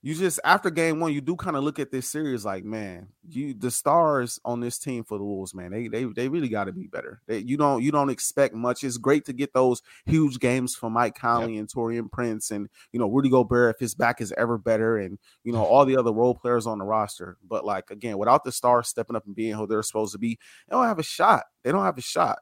you just after game one, you do kind of look at this series like, man, you the stars on this team for the Wolves, man, they they they really got to be better. They, you don't you don't expect much. It's great to get those huge games from Mike Conley yep. and Taurean Prince and you know Rudy Gobert if his back is ever better and you know all the other role players on the roster. But like again, without the stars stepping up and being who they're supposed to be, they don't have a shot. They don't have a shot.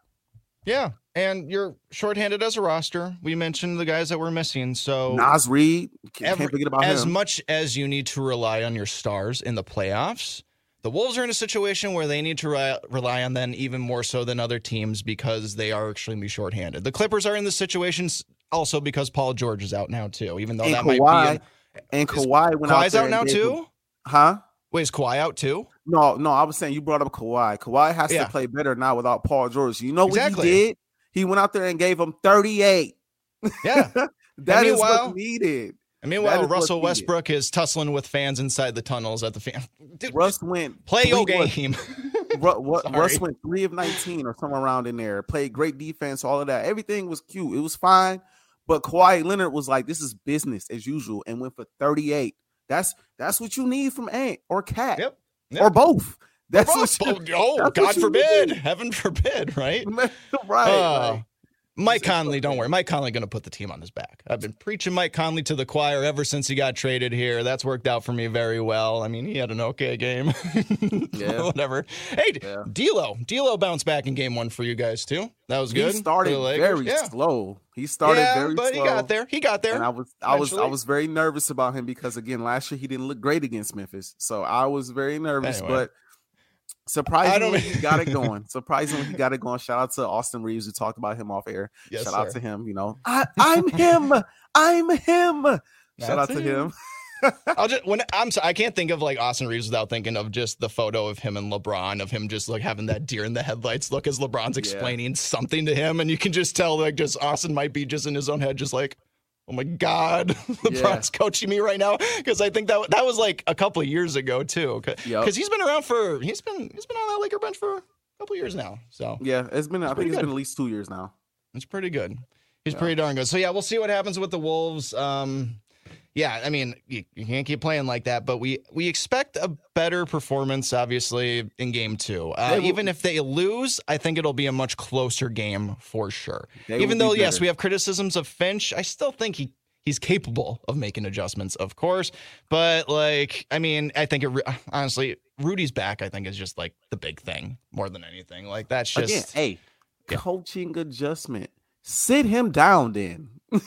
Yeah, and you're shorthanded as a roster. We mentioned the guys that we're missing. So Naz Reid, can't every, forget about as him. much as you need to rely on your stars in the playoffs. The Wolves are in a situation where they need to re- rely on them even more so than other teams because they are extremely shorthanded. The Clippers are in the situation also because Paul George is out now too, even though and that Kawhi, might be. and Kawhi went Kawhi's out, out now too. Huh? Wait, is Kawhi out too? No, no. I was saying you brought up Kawhi. Kawhi has yeah. to play better now without Paul George. You know exactly. what he did? He went out there and gave him 38. Yeah. that is what needed. And meanwhile, Russell Westbrook is tussling with fans inside the tunnels at the fan. Dude, Russ went play your game. Russ, Russ went three of 19 or somewhere around in there. Played great defense, all of that. Everything was cute. It was fine. But Kawhi Leonard was like, this is business as usual, and went for 38. That's that's what you need from Ant or Cat. Yep. Yep. Or both. That's what you, oh, God forbid, heaven forbid, right? right, uh, right, Mike Conley, don't worry. Mike Conley going to put the team on his back. I've been preaching Mike Conley to the choir ever since he got traded here. That's worked out for me very well. I mean, he had an okay game. yeah. Whatever. Hey, yeah. D'Lo. D'Lo bounced back in game one for you guys too. That was good. He started very yeah. slow. He started yeah, very but slow. he got there. He got there. And I was I was I was very nervous about him because again, last year he didn't look great against Memphis. So I was very nervous, anyway. but Surprisingly, he got it going. Surprisingly, he got it going. Shout out to Austin Reaves. We talked about him off air. Yes, Shout sir. out to him. You know, I, am him. I'm him. That's Shout out him. to him. I'll just when I'm sorry, I can't think of like Austin Reaves without thinking of just the photo of him and LeBron of him just like having that deer in the headlights look as LeBron's explaining yeah. something to him, and you can just tell like just Austin might be just in his own head, just like oh my god, LeBron's yeah. coaching me right now because I think that that was like a couple of years ago too. Because yep. he's been around for he's been he's been on that Laker bench for a couple years now. So yeah, it's been it's I think it's good. been at least two years now. It's pretty good. He's yeah. pretty darn good. So yeah, we'll see what happens with the Wolves. Um, yeah, I mean, you, you, can't keep playing like that, but we we expect a better performance, obviously, in game two. Uh, even if they lose, I think it'll be a much closer game for sure. Even though, yes, we have criticisms of Finch, I still think he he's capable of making adjustments, of course. But like, I mean, I think it honestly, Rudy's back. I think is just like the big thing more than anything. Like that's just Again, hey, yeah. coaching adjustment. Sit him down, then.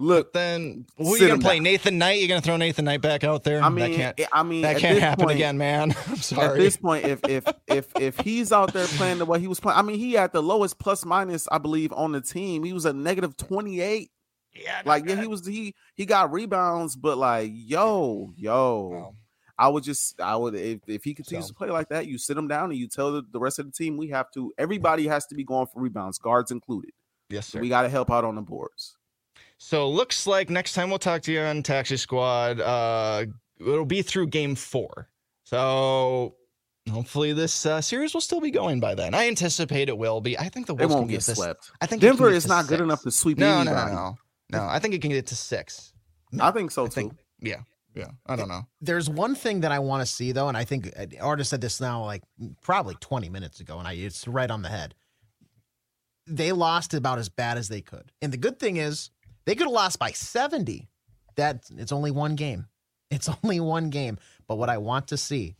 Look, then who are you gonna play? Down. Nathan Knight? You're gonna throw Nathan Knight back out there? I mean, that can't. I mean, that can't happen point, again, man. I'm sorry. At this point, if if if if he's out there playing the way he was playing, I mean, he had the lowest plus minus, I believe, on the team. He was a negative 28. Yeah, like yeah, he was he he got rebounds, but like yo yo. I would just, I would, if, if he continues so. to play like that, you sit him down and you tell the, the rest of the team we have to, everybody has to be going for rebounds, guards included. Yes, sir. So we got to help out on the boards. So looks like next time we'll talk to you on Taxi Squad, uh, it'll be through game four. So hopefully this uh, series will still be going by then. I anticipate it will be. I think the Wolves won't get, get swept. I think Denver is not six. good enough to sweep no, anybody. No, no, no, no. I think it can get to six. I think so I too. Think, yeah. Yeah, I don't know. There's one thing that I want to see though, and I think uh, Artis said this now like probably 20 minutes ago, and I it's right on the head. They lost about as bad as they could, and the good thing is they could have lost by 70. That it's only one game. It's only one game. But what I want to see,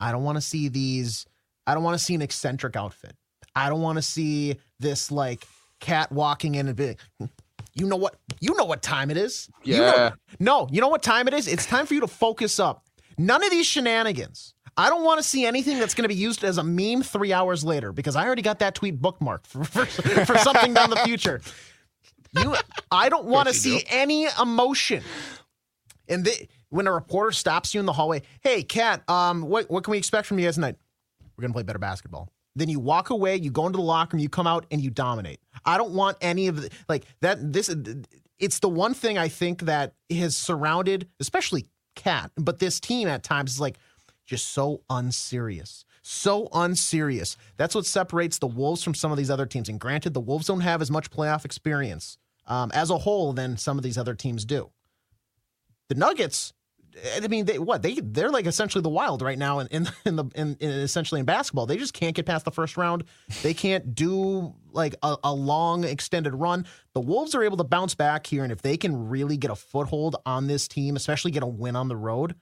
I don't want to see these. I don't want to see an eccentric outfit. I don't want to see this like cat walking in and be. You know what? You know what time it is. Yeah. You know, no, you know what time it is? It's time for you to focus up. None of these shenanigans. I don't want to see anything that's going to be used as a meme three hours later because I already got that tweet bookmarked for, for, for something down the future. You, I don't want to see do. any emotion. And they, when a reporter stops you in the hallway, hey, Cat, um, what what can we expect from you guys tonight? We're gonna play better basketball. Then you walk away, you go into the locker room, you come out, and you dominate. I don't want any of the like that. This it's the one thing I think that has surrounded, especially Cat, but this team at times is like just so unserious so unserious. That's what separates the Wolves from some of these other teams. And granted, the Wolves don't have as much playoff experience um, as a whole than some of these other teams do. The Nuggets, I mean, they what they they're like essentially the Wild right now in in, in the in, in, essentially in basketball. They just can't get past the first round. They can't do like a, a long extended run. The Wolves are able to bounce back here, and if they can really get a foothold on this team, especially get a win on the road,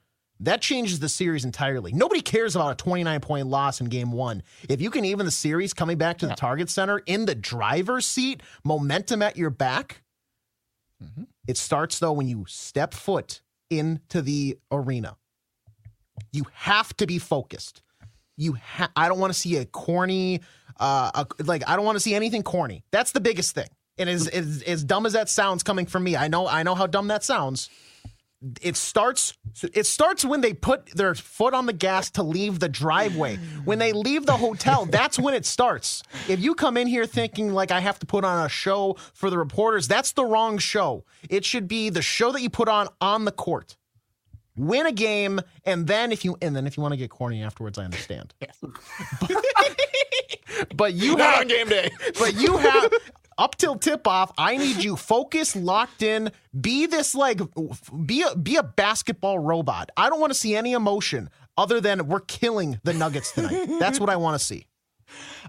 that changes the series entirely. Nobody cares about a 29 point loss in game one. If you can even the series coming back to the target center in the driver's seat, momentum at your back, mm-hmm. it starts though when you step foot into the arena. You have to be focused. You ha- I don't want to see a corny, uh, a, like I don't want to see anything corny. That's the biggest thing. And as, as as dumb as that sounds coming from me, I know I know how dumb that sounds it starts it starts when they put their foot on the gas to leave the driveway. When they leave the hotel that's when it starts. If you come in here thinking like i have to put on a show for the reporters that's the wrong show. It should be the show that you put on on the court. Win a game and then if you and then if you want to get corny afterwards i understand. Yes. but, but you Not have on game day. but you have up till tip off, I need you focused, locked in. Be this like be a be a basketball robot. I don't want to see any emotion other than we're killing the Nuggets tonight. That's what I want to see.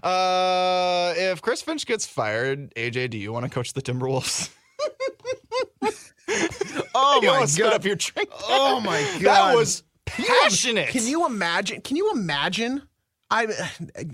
Uh, if Chris Finch gets fired, AJ, do you want to coach the Timberwolves? Oh you my god! up your drink. Oh my god! That was passionate. Can you imagine? Can you imagine? I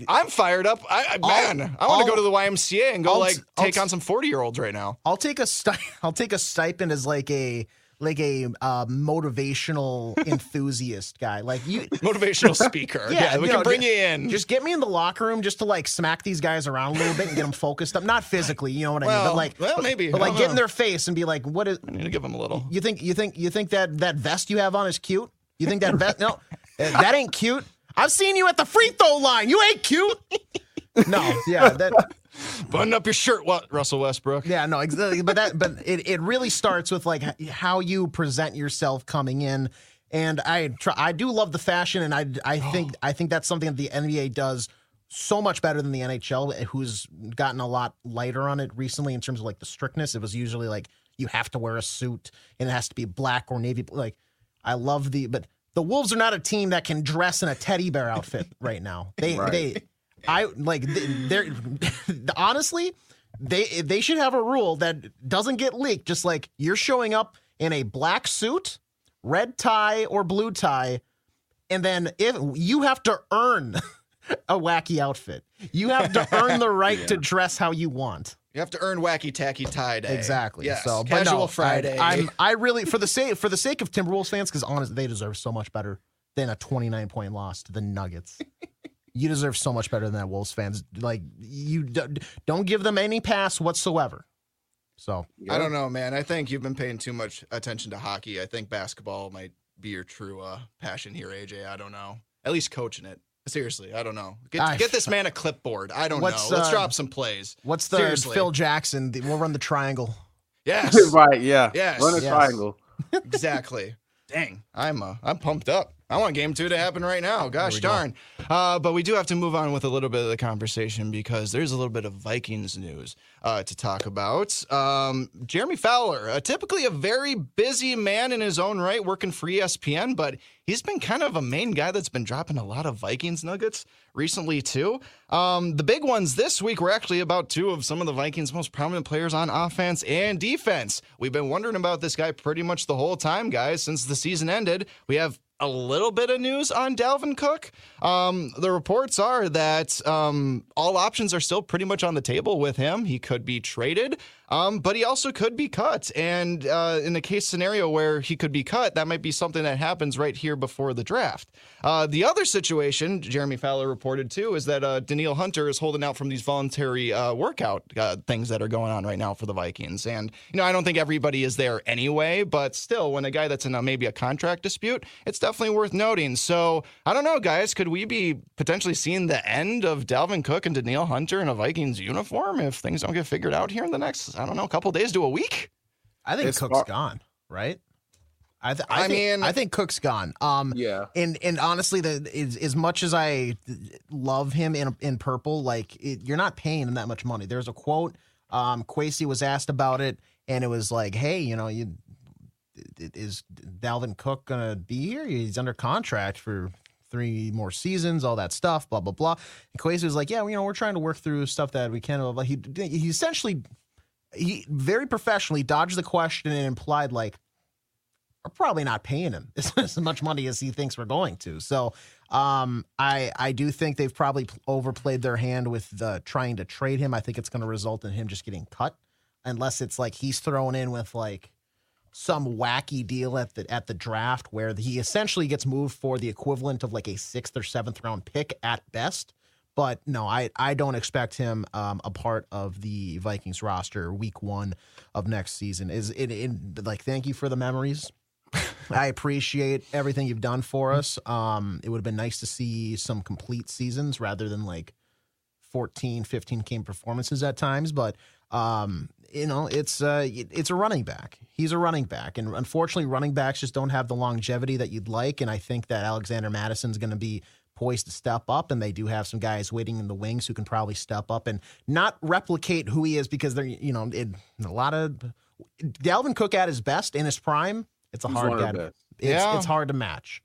I'm fired up. I, I I'll- man, I want to go to the YMCA and go I'll- like I'll- take on some 40 year olds right now. I'll take a sti- I'll take a stipend as like a like a uh, motivational enthusiast guy. Like you, Motivational speaker. Yeah, we can know, bring ju- you in. just get me in the locker room just to like smack these guys around a little bit and get them focused up. Not physically, you know what I mean, but like, well, but- maybe. but like don't get in their face and be like, "What is?" I need to give them a little. You think you think you think that that vest you have on is cute? You think that vest? No, that ain't cute. I've seen you at the free throw line. You ain't cute. No, yeah, that Button up your shirt, what, Russell Westbrook? yeah, no, exactly. Uh, but that but it, it really starts with like how you present yourself coming in. And I try, I do love the fashion, and I I oh. think I think that's something that the NBA does so much better than the NHL, eh, who's gotten a lot lighter on it recently in terms of like the strictness. It was usually like you have to wear a suit and it has to be black or navy. Like I love the but the Wolves are not a team that can dress in a teddy bear outfit right now. They Right. they I like they're honestly they they should have a rule that doesn't get leaked. Just like you're showing up in a black suit, red tie or blue tie, and then if you have to earn a wacky outfit, you have to earn the right to dress how you want. You have to earn wacky tacky tie day. Exactly. Yes. So, but Casual no, Friday. I, am I really for the sake for the sake of Timberwolves fans, because honestly, they deserve so much better than a 29 point loss to the Nuggets. you deserve so much better than that, Wolves fans. Like you d- don't give them any pass whatsoever. So I don't know, man. I think you've been paying too much attention to hockey. I think basketball might be your true uh, passion here, AJ. I don't know. At least coaching it. Seriously, I don't know. Get, I- get this man a clipboard. I don't What's, know. Let's uh, drop some plays. what's the Seriously. Phil Jackson? The- We'll run the triangle. Yes, right, yeah. Yes. Run a Yes. triangle. exactly. Dang, I'm uh, I'm pumped up. I want game two to happen right now. Gosh darn. Uh, but we do have to move on with a little bit of the conversation because there's a little bit of Vikings news uh, to talk about. Um, Jeremy Fowler, uh, typically a very busy man in his own right, working for ESPN, but he's been kind of a main guy that's been dropping a lot of Vikings nuggets recently too. Um, the big ones this week were actually about two of some of the Vikings' most prominent players on offense and defense. We've been wondering about this guy pretty much the whole time, guys, since the season ended. We have a little bit of news on Dalvin Cook. Um, the reports are that um, all options are still pretty much on the table with him. He could be traded, um, but he also could be cut. And uh, in the case scenario where he could be cut, that might be something that happens right here before the draft. Uh, the other situation, Jeremy Fowler reported too, is that uh, Danielle Hunter is holding out from these voluntary uh, workout uh, things that are going on right now for the Vikings. And, you know, I don't think everybody is there anyway, but still, when a guy that's in a, maybe a contract dispute, it's definitely worth noting. So I don't know, guys, could we be potentially seeing the end of Dalvin Cook and Danielle Hunter in a Vikings uniform if things don't get figured out here in the next, I don't know, a couple days to a week? I think It's Cook's far- gone, right? I, th- I, I think, mean- I think Cook's gone. Um, Yeah. and and honestly, the as, as much as I love him in in purple, like it, you're not paying him that much money. There's a quote. Um, Kwesi was asked about it, and it was like, "Hey, you know, you is Dalvin Cook gonna be here? He's under contract for." Three more seasons, all that stuff, blah blah blah. And Kwesi was like, "Yeah, you know, we're trying to work through stuff that we can." Blah, blah. He he essentially he very professionally dodged the question and implied like we're probably not paying him as, much money as he thinks we're going to. So um, I I do think they've probably overplayed their hand with the trying to trade him. I think it's going to result in him just getting cut, unless it's like he's thrown in with like some wacky deal at the at the draft where he essentially gets moved for the equivalent of like a sixth or seventh round pick at best. But no, I I don't expect him um, a part of the Vikings roster week one of next season. Is it, it like thank you for the memories. I appreciate everything you've done for us. Um, it would have been nice to see some complete seasons rather than like 14, 15 game performances at times. But um, you know, it's uh, it's a running back. He's a running back, and unfortunately, running backs just don't have the longevity that you'd like. And I think that Alexander Mattison's going to be poised to step up, and they do have some guys waiting in the wings who can probably step up and not replicate who he is because they're you know in a lot of Dalvin Cook at his best in his prime. It's a He's hard guy. to- It's, Yeah. it's hard to match.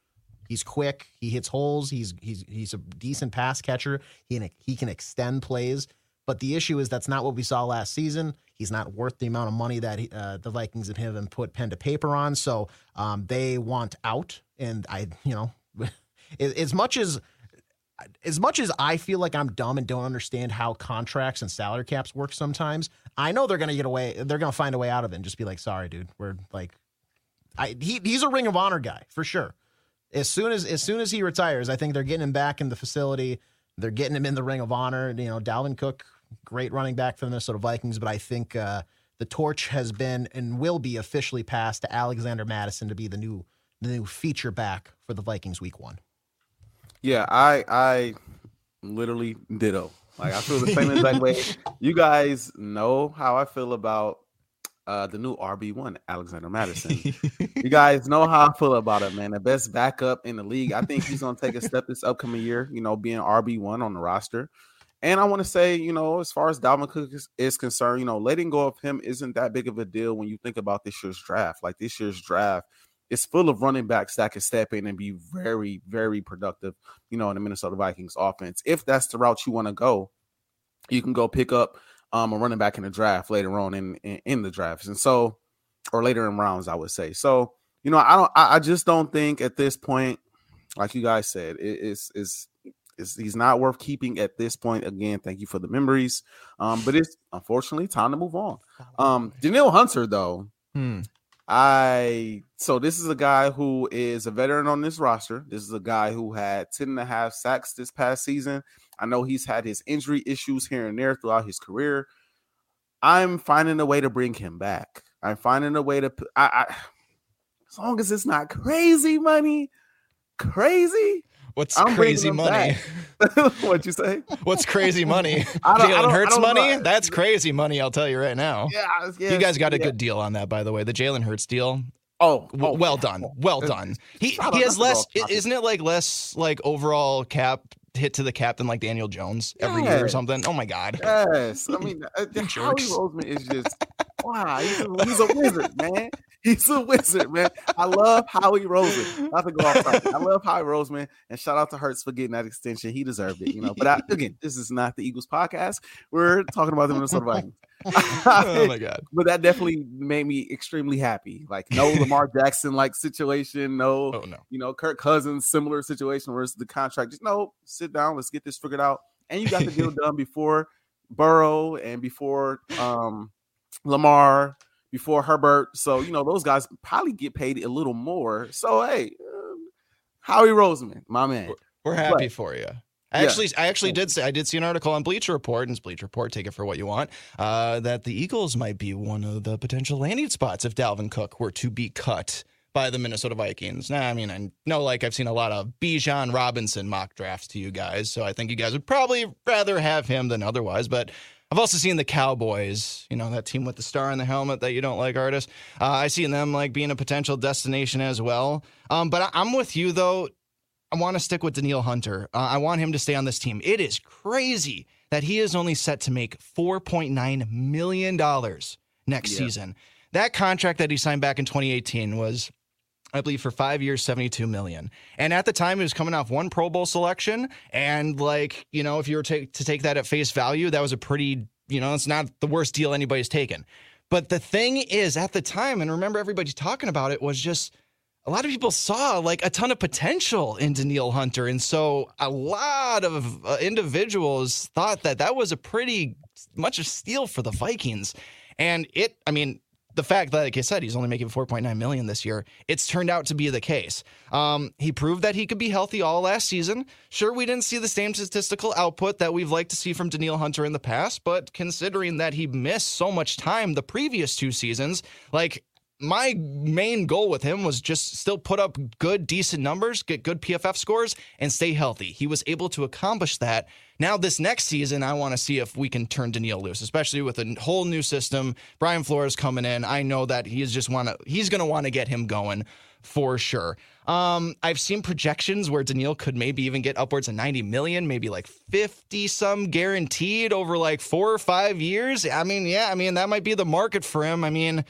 He's quick. He hits holes. He's he's he's a decent pass catcher. He can, he can extend plays. But the issue is that's not what we saw last season. He's not worth the amount of money that he, uh, the Vikings have him put pen to paper on. So um, they want out. And I, you know, as much as as much as I feel like I'm dumb and don't understand how contracts and salary caps work sometimes, I know they're gonna get away. They're gonna find a way out of it and just be like, "Sorry, dude, we're like, I he, he's a Ring of Honor guy for sure." As soon as as soon as he retires, I think they're getting him back in the facility. They're getting him in the Ring of Honor. You know, Dalvin Cook, great running back for the Minnesota Vikings, but I think uh, the torch has been and will be officially passed to Alexander Mattison to be the new the new feature back for the Vikings Week One. Yeah, I I literally ditto. Like I feel the same exact way. You guys know how I feel about uh, the new RB one, Alexander Mattison. you guys know how I feel about it, man. The best backup in the league. I think he's gonna take a step this upcoming year. You know, being RB one on the roster. And I want to say, you know, as far as Dalvin Cook is, is, concerned, you know, letting go of him isn't that big of a deal when you think about this year's draft. Like this year's draft it's full of running backs that can step in and be very, very productive, you know, in the Minnesota Vikings offense. If that's the route you want to go, you can go pick up um, a running back in the draft later on in, in, in the drafts. And so, or later in rounds, I would say. So, you know, I don't, I, I just don't think at this point, like you guys said, it, it's, it's, it's, he's not worth keeping at this point. Again, thank you for the memories. Um, but it's unfortunately time to move on. Um, Danielle Hunter, though, Hmm. I so this is a guy who is a veteran on this roster. This is a guy who had 10 and a half sacks this past season. I know he's had his injury issues here and there throughout his career. I'm finding a way to bring him back. I'm finding a way to I, I as long as it's not crazy money, crazy. What's I'm crazy money? What'd you say? What's crazy money? Jalen Hurts money? Know. That's crazy money. I'll tell you right now. Yeah, yes, you guys got a yeah. good deal on that, by the way. The Jalen Hurts deal. Oh, oh, well done, well done. He he has less. Isn't it like less like overall cap hit to the cap than like Daniel Jones every year or something? Oh my god. Yes, I mean uh, Howie Roseman is just wow. He's a, he's a wizard, man. He's a wizard, man. I love Howie Roseman. Not to go off topic. I love Howie Roseman, and shout out to Hurts for getting that extension. He deserved it, you know. But I, again, this is not the Eagles podcast. We're talking about the Minnesota Vikings. Oh my god! But that definitely made me extremely happy. Like no Lamar Jackson like situation, no, oh, no, you know Kirk Cousins similar situation where it's the contract. Just no, sit down, let's get this figured out. And you got the deal done before Burrow and before um Lamar before Herbert. So, you know, those guys probably get paid a little more. So, hey, uh, Howie Roseman, my man. We're happy but, for you. I yeah. actually, I actually did say I did see an article on Bleacher Report, and Bleacher Report, take it for what you want, uh, that the Eagles might be one of the potential landing spots if Dalvin Cook were to be cut by the Minnesota Vikings. Now, I mean, I know like I've seen a lot of Bijan Robinson mock drafts to you guys, so I think you guys would probably rather have him than otherwise. But I've also seen the Cowboys, you know, that team with the star on the helmet that you don't like, artists. Uh, I see them like being a potential destination as well. Um, but I- am with you though. I want to stick with Danielle Hunter. Uh, I want him to stay on this team. It is crazy that he is only set to make $4.9 million next yeah. season. That contract that he signed back in 2018 was I believe for five years, 72 million. And at the time, he was coming off one Pro Bowl selection. And like, you know, if you were to, to take that at face value, that was a pretty, you know, it's not the worst deal anybody's taken. But the thing is, at the time, and remember everybody's talking about it, was just a lot of people saw like a ton of potential in Danielle Hunter. And so a lot of uh, individuals thought that that was a pretty much a steal for the Vikings. And it, I mean, the fact that, like I said, he's only making 4.9 million this year, it's turned out to be the case. Um, he proved that he could be healthy all last season. Sure, we didn't see the same statistical output that we've liked to see from Danielle Hunter in the past, but considering that he missed so much time the previous two seasons, like my main goal with him was just still put up good, decent numbers, get good PFF scores, and stay healthy. He was able to accomplish that. Now, this next season, I want to see if we can turn Danielle loose, especially with a whole new system. Brian Flores coming in. I know that he's just want to, he's going to want to get him going for sure. Um, I've seen projections where Danielle could maybe even get upwards of 90 million, maybe like 50 some guaranteed over like four or five years. I mean, yeah, I mean, that might be the market for him. I mean,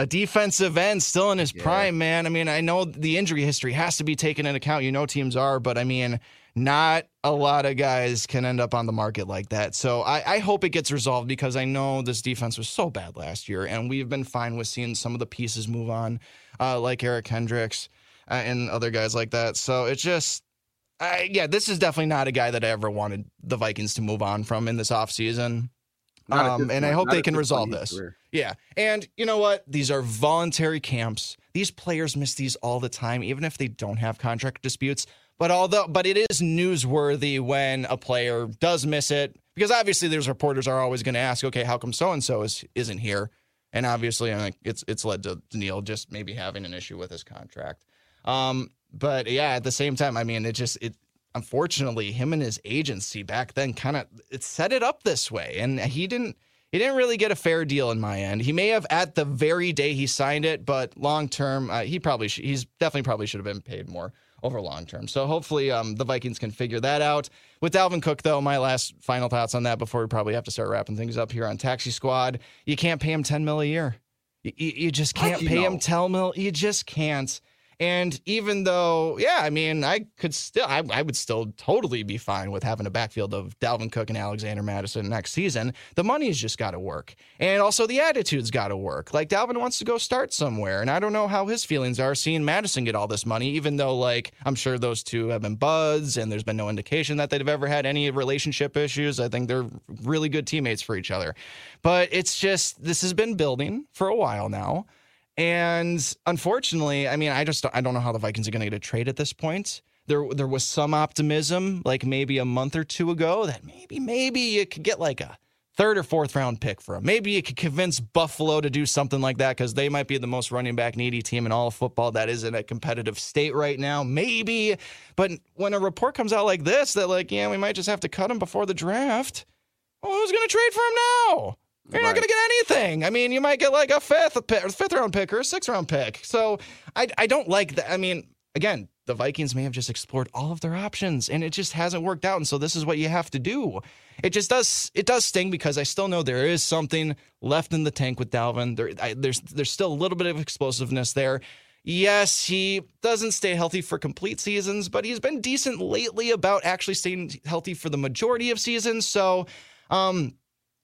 a defensive end still in his yeah. prime, man. I mean, I know the injury history has to be taken into account. You know, teams are, but I mean, not a lot of guys can end up on the market like that. So I, I, hope it gets resolved because I know this defense was so bad last year, and we've been fine with seeing some of the pieces move on, uh, like Eric Kendricks uh, and other guys like that. So it's just. I, yeah, this is definitely not a guy that I ever wanted the Vikings to move on from in this offseason. Um, and I hope they can resolve this. Career. Yeah. And you know what? These are voluntary camps. These players miss these all the time, even if they don't have contract disputes. But although, but it is newsworthy when a player does miss it, because obviously there's reporters are always going to ask, okay, how come so and so is isn't here? And obviously, it's it's led to Neil just maybe having an issue with his contract. Um, but yeah, at the same time, I mean, it just it unfortunately him and his agency back then kind of it set it up this way, and he didn't he didn't really get a fair deal in my end. He may have at the very day he signed it, but long term, uh, he probably sh- he's definitely probably should have been paid more over long term. So hopefully, um, the Vikings can figure that out. With Dalvin Cook, though, my last final thoughts on that before we probably have to start wrapping things up here on Taxi Squad. You can't pay him ten mil a year. You, you just can't pay know? him ten mil. You just can't. And even though, yeah, I mean, I could still, I, I, would still totally be fine with having a backfield of Dalvin Cook and Alexander Mattison next season. The money's just got to work. And also the attitude's got to work. Like Dalvin wants to go start somewhere. And I don't know how his feelings are seeing Mattison get all this money, even though, like, I'm sure those two have been buds and there's been no indication that they've ever had any relationship issues. I think they're really good teammates for each other. But it's just, this has been building for a while now. And unfortunately, I mean, I just I don't know how the Vikings are going to get a trade at this point. There there was some optimism, like maybe a month or two ago, that maybe maybe you could get like a third or fourth round pick for him. Maybe you could convince Buffalo to do something like that because they might be the most running back needy team in all of football that is in a competitive state right now. Maybe, but when a report comes out like this, that like yeah, we might just have to cut him before the draft. Well, who's going to trade for him now? You're right. not going to get anything. I mean, you might get like a fifth, a fifth round pick or a sixth round pick. So I, I don't like that. I mean, again, the Vikings may have just explored all of their options and it just hasn't worked out. And so this is what you have to do. It just does it does sting because I still know there is something left in the tank with Dalvin. There, I, there's there's still a little bit of explosiveness there. Yes, he doesn't stay healthy for complete seasons, but he's been decent lately about actually staying healthy for the majority of seasons. So, um,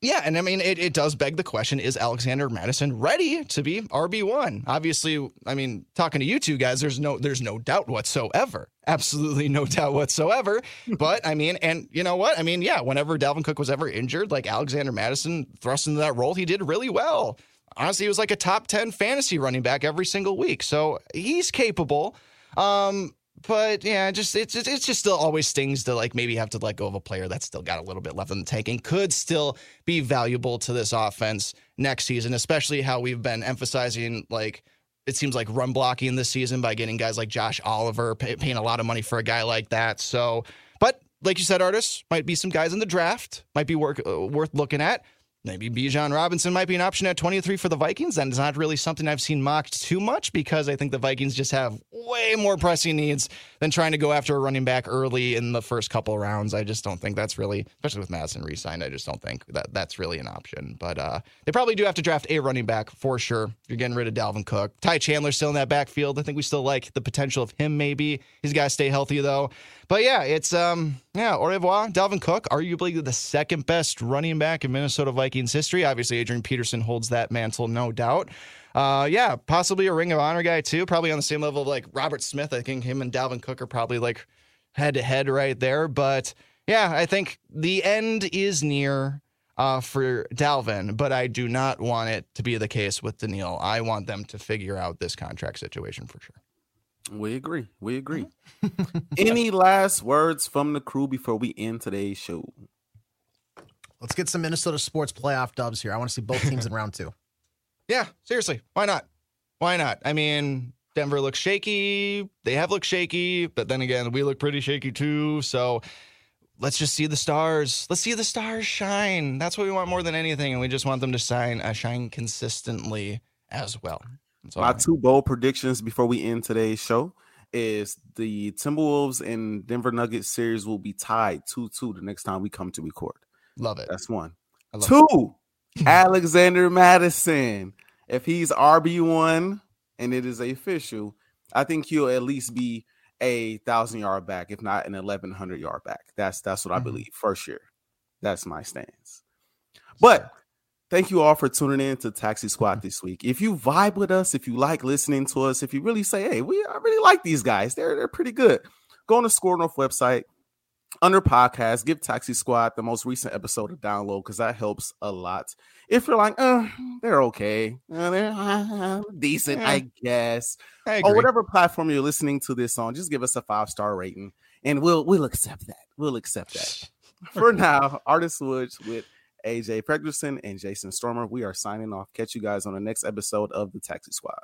yeah, and I mean, it, it does beg the question is Alexander Mattison ready to be RB1? Obviously, I mean, talking to you two guys, there's no there's no doubt whatsoever. Absolutely no doubt whatsoever. but I mean, and you know what? I mean, yeah, whenever Dalvin Cook was ever injured, like Alexander Mattison thrust into that role, he did really well. Honestly, he was like a top 10 fantasy running back every single week. So he's capable. Um, but yeah, just it's it's just still always stings to like maybe have to let go of a player that's still got a little bit left in the tank and could still be valuable to this offense next season, especially how we've been emphasizing like it seems like run blocking this season by getting guys like Josh Oliver, pay, paying a lot of money for a guy like that. So, but like you said, Artis might be some guys in the draft might be work, uh, worth looking at. Maybe Bijan Robinson might be an option at 23 for the Vikings. That is not really something I've seen mocked too much because I think the Vikings just have way more pressing needs than trying to go after a running back early in the first couple rounds. I just don't think that's really, especially with Mattison re-signed, I just don't think that that's really an option. But uh, they probably do have to draft a running back for sure. You're getting rid of Dalvin Cook. Ty Chandler still in that backfield. I think we still like the potential of him maybe. He's got to stay healthy though. But yeah, it's um yeah, au revoir. Dalvin Cook, arguably the second best running back in Minnesota Vikings history. Obviously, Adrian Peterson holds that mantle, no doubt. Uh, yeah, possibly a Ring of Honor guy too. Probably on the same level of like Robert Smith. I think him and Dalvin Cook are probably like head to head right there. But yeah, I think the end is near uh, for Dalvin, but I do not want it to be the case with Danielle. I want them to figure out this contract situation for sure. We agree. We agree. Any last words from the crew before we end today's show? Let's get some Minnesota sports playoff dubs here. I want to see both teams in round two. Yeah, seriously. Why not? Why not? I mean, Denver looks shaky. They have looked shaky, but then again, we look pretty shaky too. So let's just see the stars. Let's see the stars shine. That's what we want more than anything. And we just want them to shine, uh, shine consistently as well. My two bold predictions before we end today's show is the Timberwolves and Denver Nuggets series will be tied 2 2 the next time we come to record. Love it. That's one. Two, Alexander Mattison. if he's RB1 and it is official, I think he'll at least be a thousand yard back, if not an eleven hundred yard back. That's that's what mm-hmm. I believe. First year. That's my stance. But thank you all for tuning in to Taxi Squad this week. If you vibe with us, if you like listening to us, if you really say, hey, we I really like these guys, they're they're pretty good. Go on the SKOR North website, under podcast, give Taxi Squad the most recent episode to download because that helps a lot. If you're like, uh, they're okay, uh, they're uh, decent, yeah. I guess, or whatever platform you're listening to this on, just give us a five star rating, and we'll we'll accept that. We'll accept that. For now, Artis Woods with AJ Fredrickson and Jason Stormer. We are signing off. Catch you guys on the next episode of the Taxi Squad.